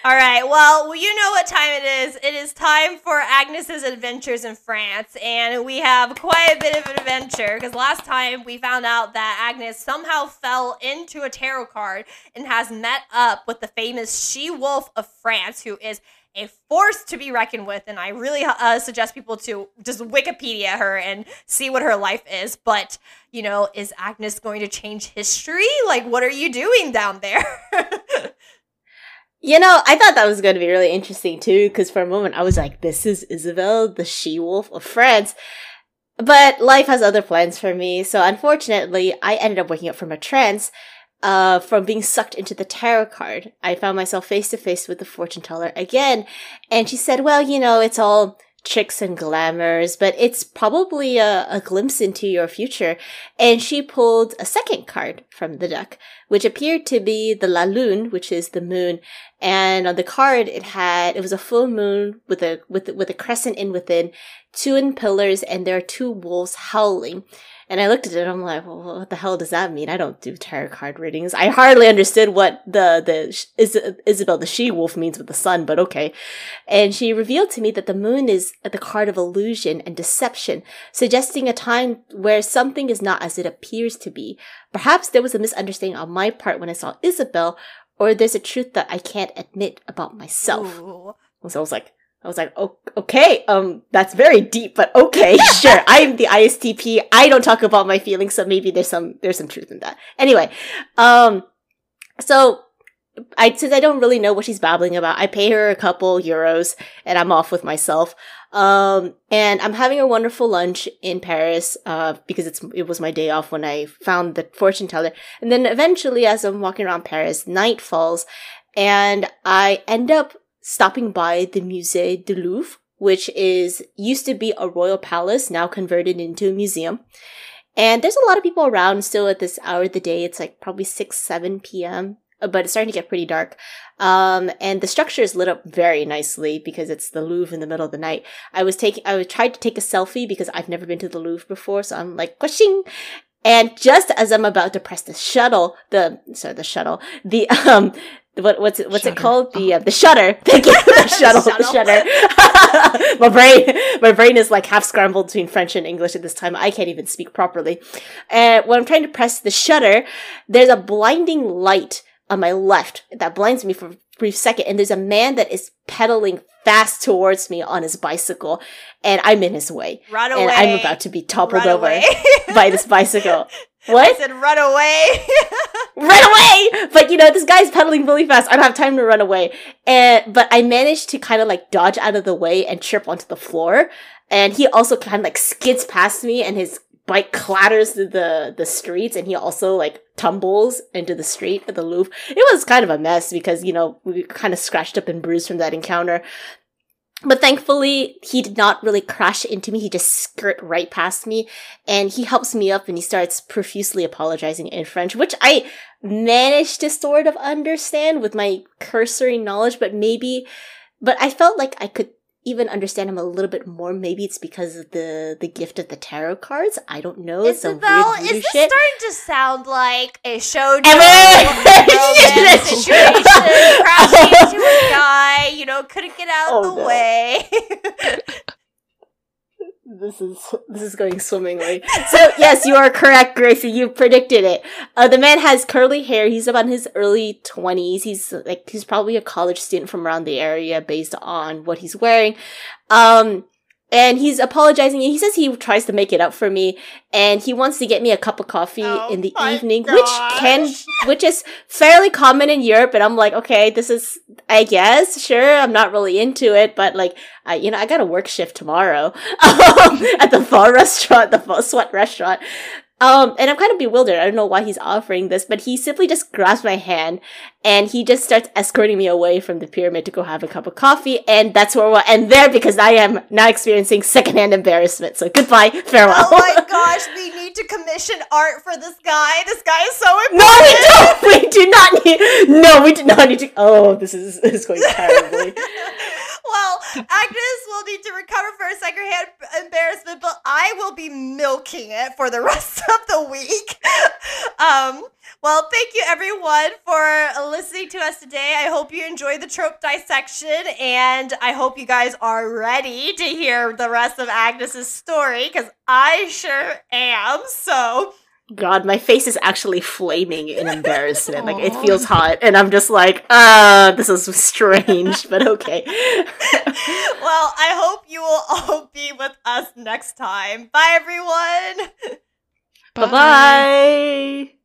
All right. Well, you know what time it is. It is time for Agnes's adventures in France, and we have quite a bit of an adventure because last time we found out that Agnes somehow fell into a tarot card and has met up with the famous she wolf of France, who is a force to be reckoned with. And I really uh, suggest people to just Wikipedia her and see what her life is. But you know, is Agnes going to change history? Like, what are you doing down there? You know, I thought that was going to be really interesting too, because for a moment I was like, this is Isabelle, the she wolf of France. But life has other plans for me, so unfortunately, I ended up waking up from a trance, uh, from being sucked into the tarot card. I found myself face to face with the fortune teller again, and she said, well, you know, it's all tricks and glamours, but it's probably a, a glimpse into your future. And she pulled a second card from the deck, which appeared to be the La Lune, which is the moon. And on the card, it had, it was a full moon with a, with, with a crescent in within, twin pillars, and there are two wolves howling. And I looked at it and I'm like, well, what the hell does that mean? I don't do tarot card readings. I hardly understood what the, the Is- Isabelle the she wolf means with the sun, but okay. And she revealed to me that the moon is the card of illusion and deception, suggesting a time where something is not as it appears to be. Perhaps there was a misunderstanding on my part when I saw Isabelle, or there's a truth that I can't admit about myself. Ooh. So I was like, I was like, oh, okay, um, that's very deep, but okay, sure. I'm the ISTP. I don't talk about my feelings, so maybe there's some there's some truth in that. Anyway, um, so I since I don't really know what she's babbling about, I pay her a couple euros and I'm off with myself. Um, and I'm having a wonderful lunch in Paris, uh, because it's it was my day off when I found the fortune teller. And then eventually, as I'm walking around Paris, night falls, and I end up stopping by the Musée du Louvre, which is used to be a royal palace, now converted into a museum. And there's a lot of people around still at this hour of the day. It's like probably 6, 7 p.m., but it's starting to get pretty dark. Um, and the structure is lit up very nicely because it's the Louvre in the middle of the night. I was taking, I tried to take a selfie because I've never been to the Louvre before, so I'm like, gushing. And just as I'm about to press the shuttle, the, sorry, the shuttle, the, um, what, what's it, what's Shutter. it called? The, uh, the shutter. Thank you. the shuttle, the shutter. my brain, my brain is like half scrambled between French and English at this time. I can't even speak properly. And when I'm trying to press the shutter, there's a blinding light on my left that blinds me for a brief second. And there's a man that is pedaling fast towards me on his bicycle. And I'm in his way. Run away. And I'm about to be toppled Run over by this bicycle. I What? said run away. run away! But you know, this guy's pedaling really fast. I don't have time to run away. And, but I managed to kind of like dodge out of the way and trip onto the floor. And he also kind of like skids past me and his bike clatters to the, the streets and he also like tumbles into the street at the Louvre. It was kind of a mess because, you know, we kind of scratched up and bruised from that encounter. But thankfully, he did not really crash into me. He just skirt right past me and he helps me up and he starts profusely apologizing in French, which I managed to sort of understand with my cursory knowledge, but maybe, but I felt like I could even understand him a little bit more. Maybe it's because of the the gift of the tarot cards. I don't know. Isabel, is this shit. starting to sound like a romance situation? Crashing into a guy, you know, couldn't get out Oh, of the no. way. This is this is going swimmingly. So yes, you are correct, Gracie. You predicted it. Uh, the man has curly hair. He's about in his early twenties. He's like he's probably a college student from around the area, based on what he's wearing. Um, and he's apologizing. He says he tries to make it up for me, and he wants to get me a cup of coffee Oh in the evening, which can, which is fairly common in Europe. And I'm like, okay, this is, I guess, sure. I'm not really into it, but like, I, you know, I got a work shift tomorrow um, at the pho restaurant, the pho sweat restaurant. Um, and I'm kind of bewildered. I don't know why he's offering this, but he simply just grabs my hand and he just starts escorting me away from the pyramid to go have a cup of coffee. And that's where we'll end there because I am now experiencing secondhand embarrassment. So goodbye, farewell. Oh my gosh, we need to commission art for this guy. This guy is so important. No, we don't. We do not need. No, we do not need to. Oh, this is, this is going terribly. well, Agnes will need to recover for her secondhand embarrassment, but I will be milking it for the rest of the week. Um, well, thank you everyone for listening to us today. I hope you enjoyed the trope dissection, and I hope you guys are ready to hear the rest of Agnes's story because I sure am. So. God, my face is actually flaming in embarrassment. Like it feels hot, and I'm just like, uh, this is strange, but okay. well, I hope you will all be with us next time. Bye, everyone. Bye bye.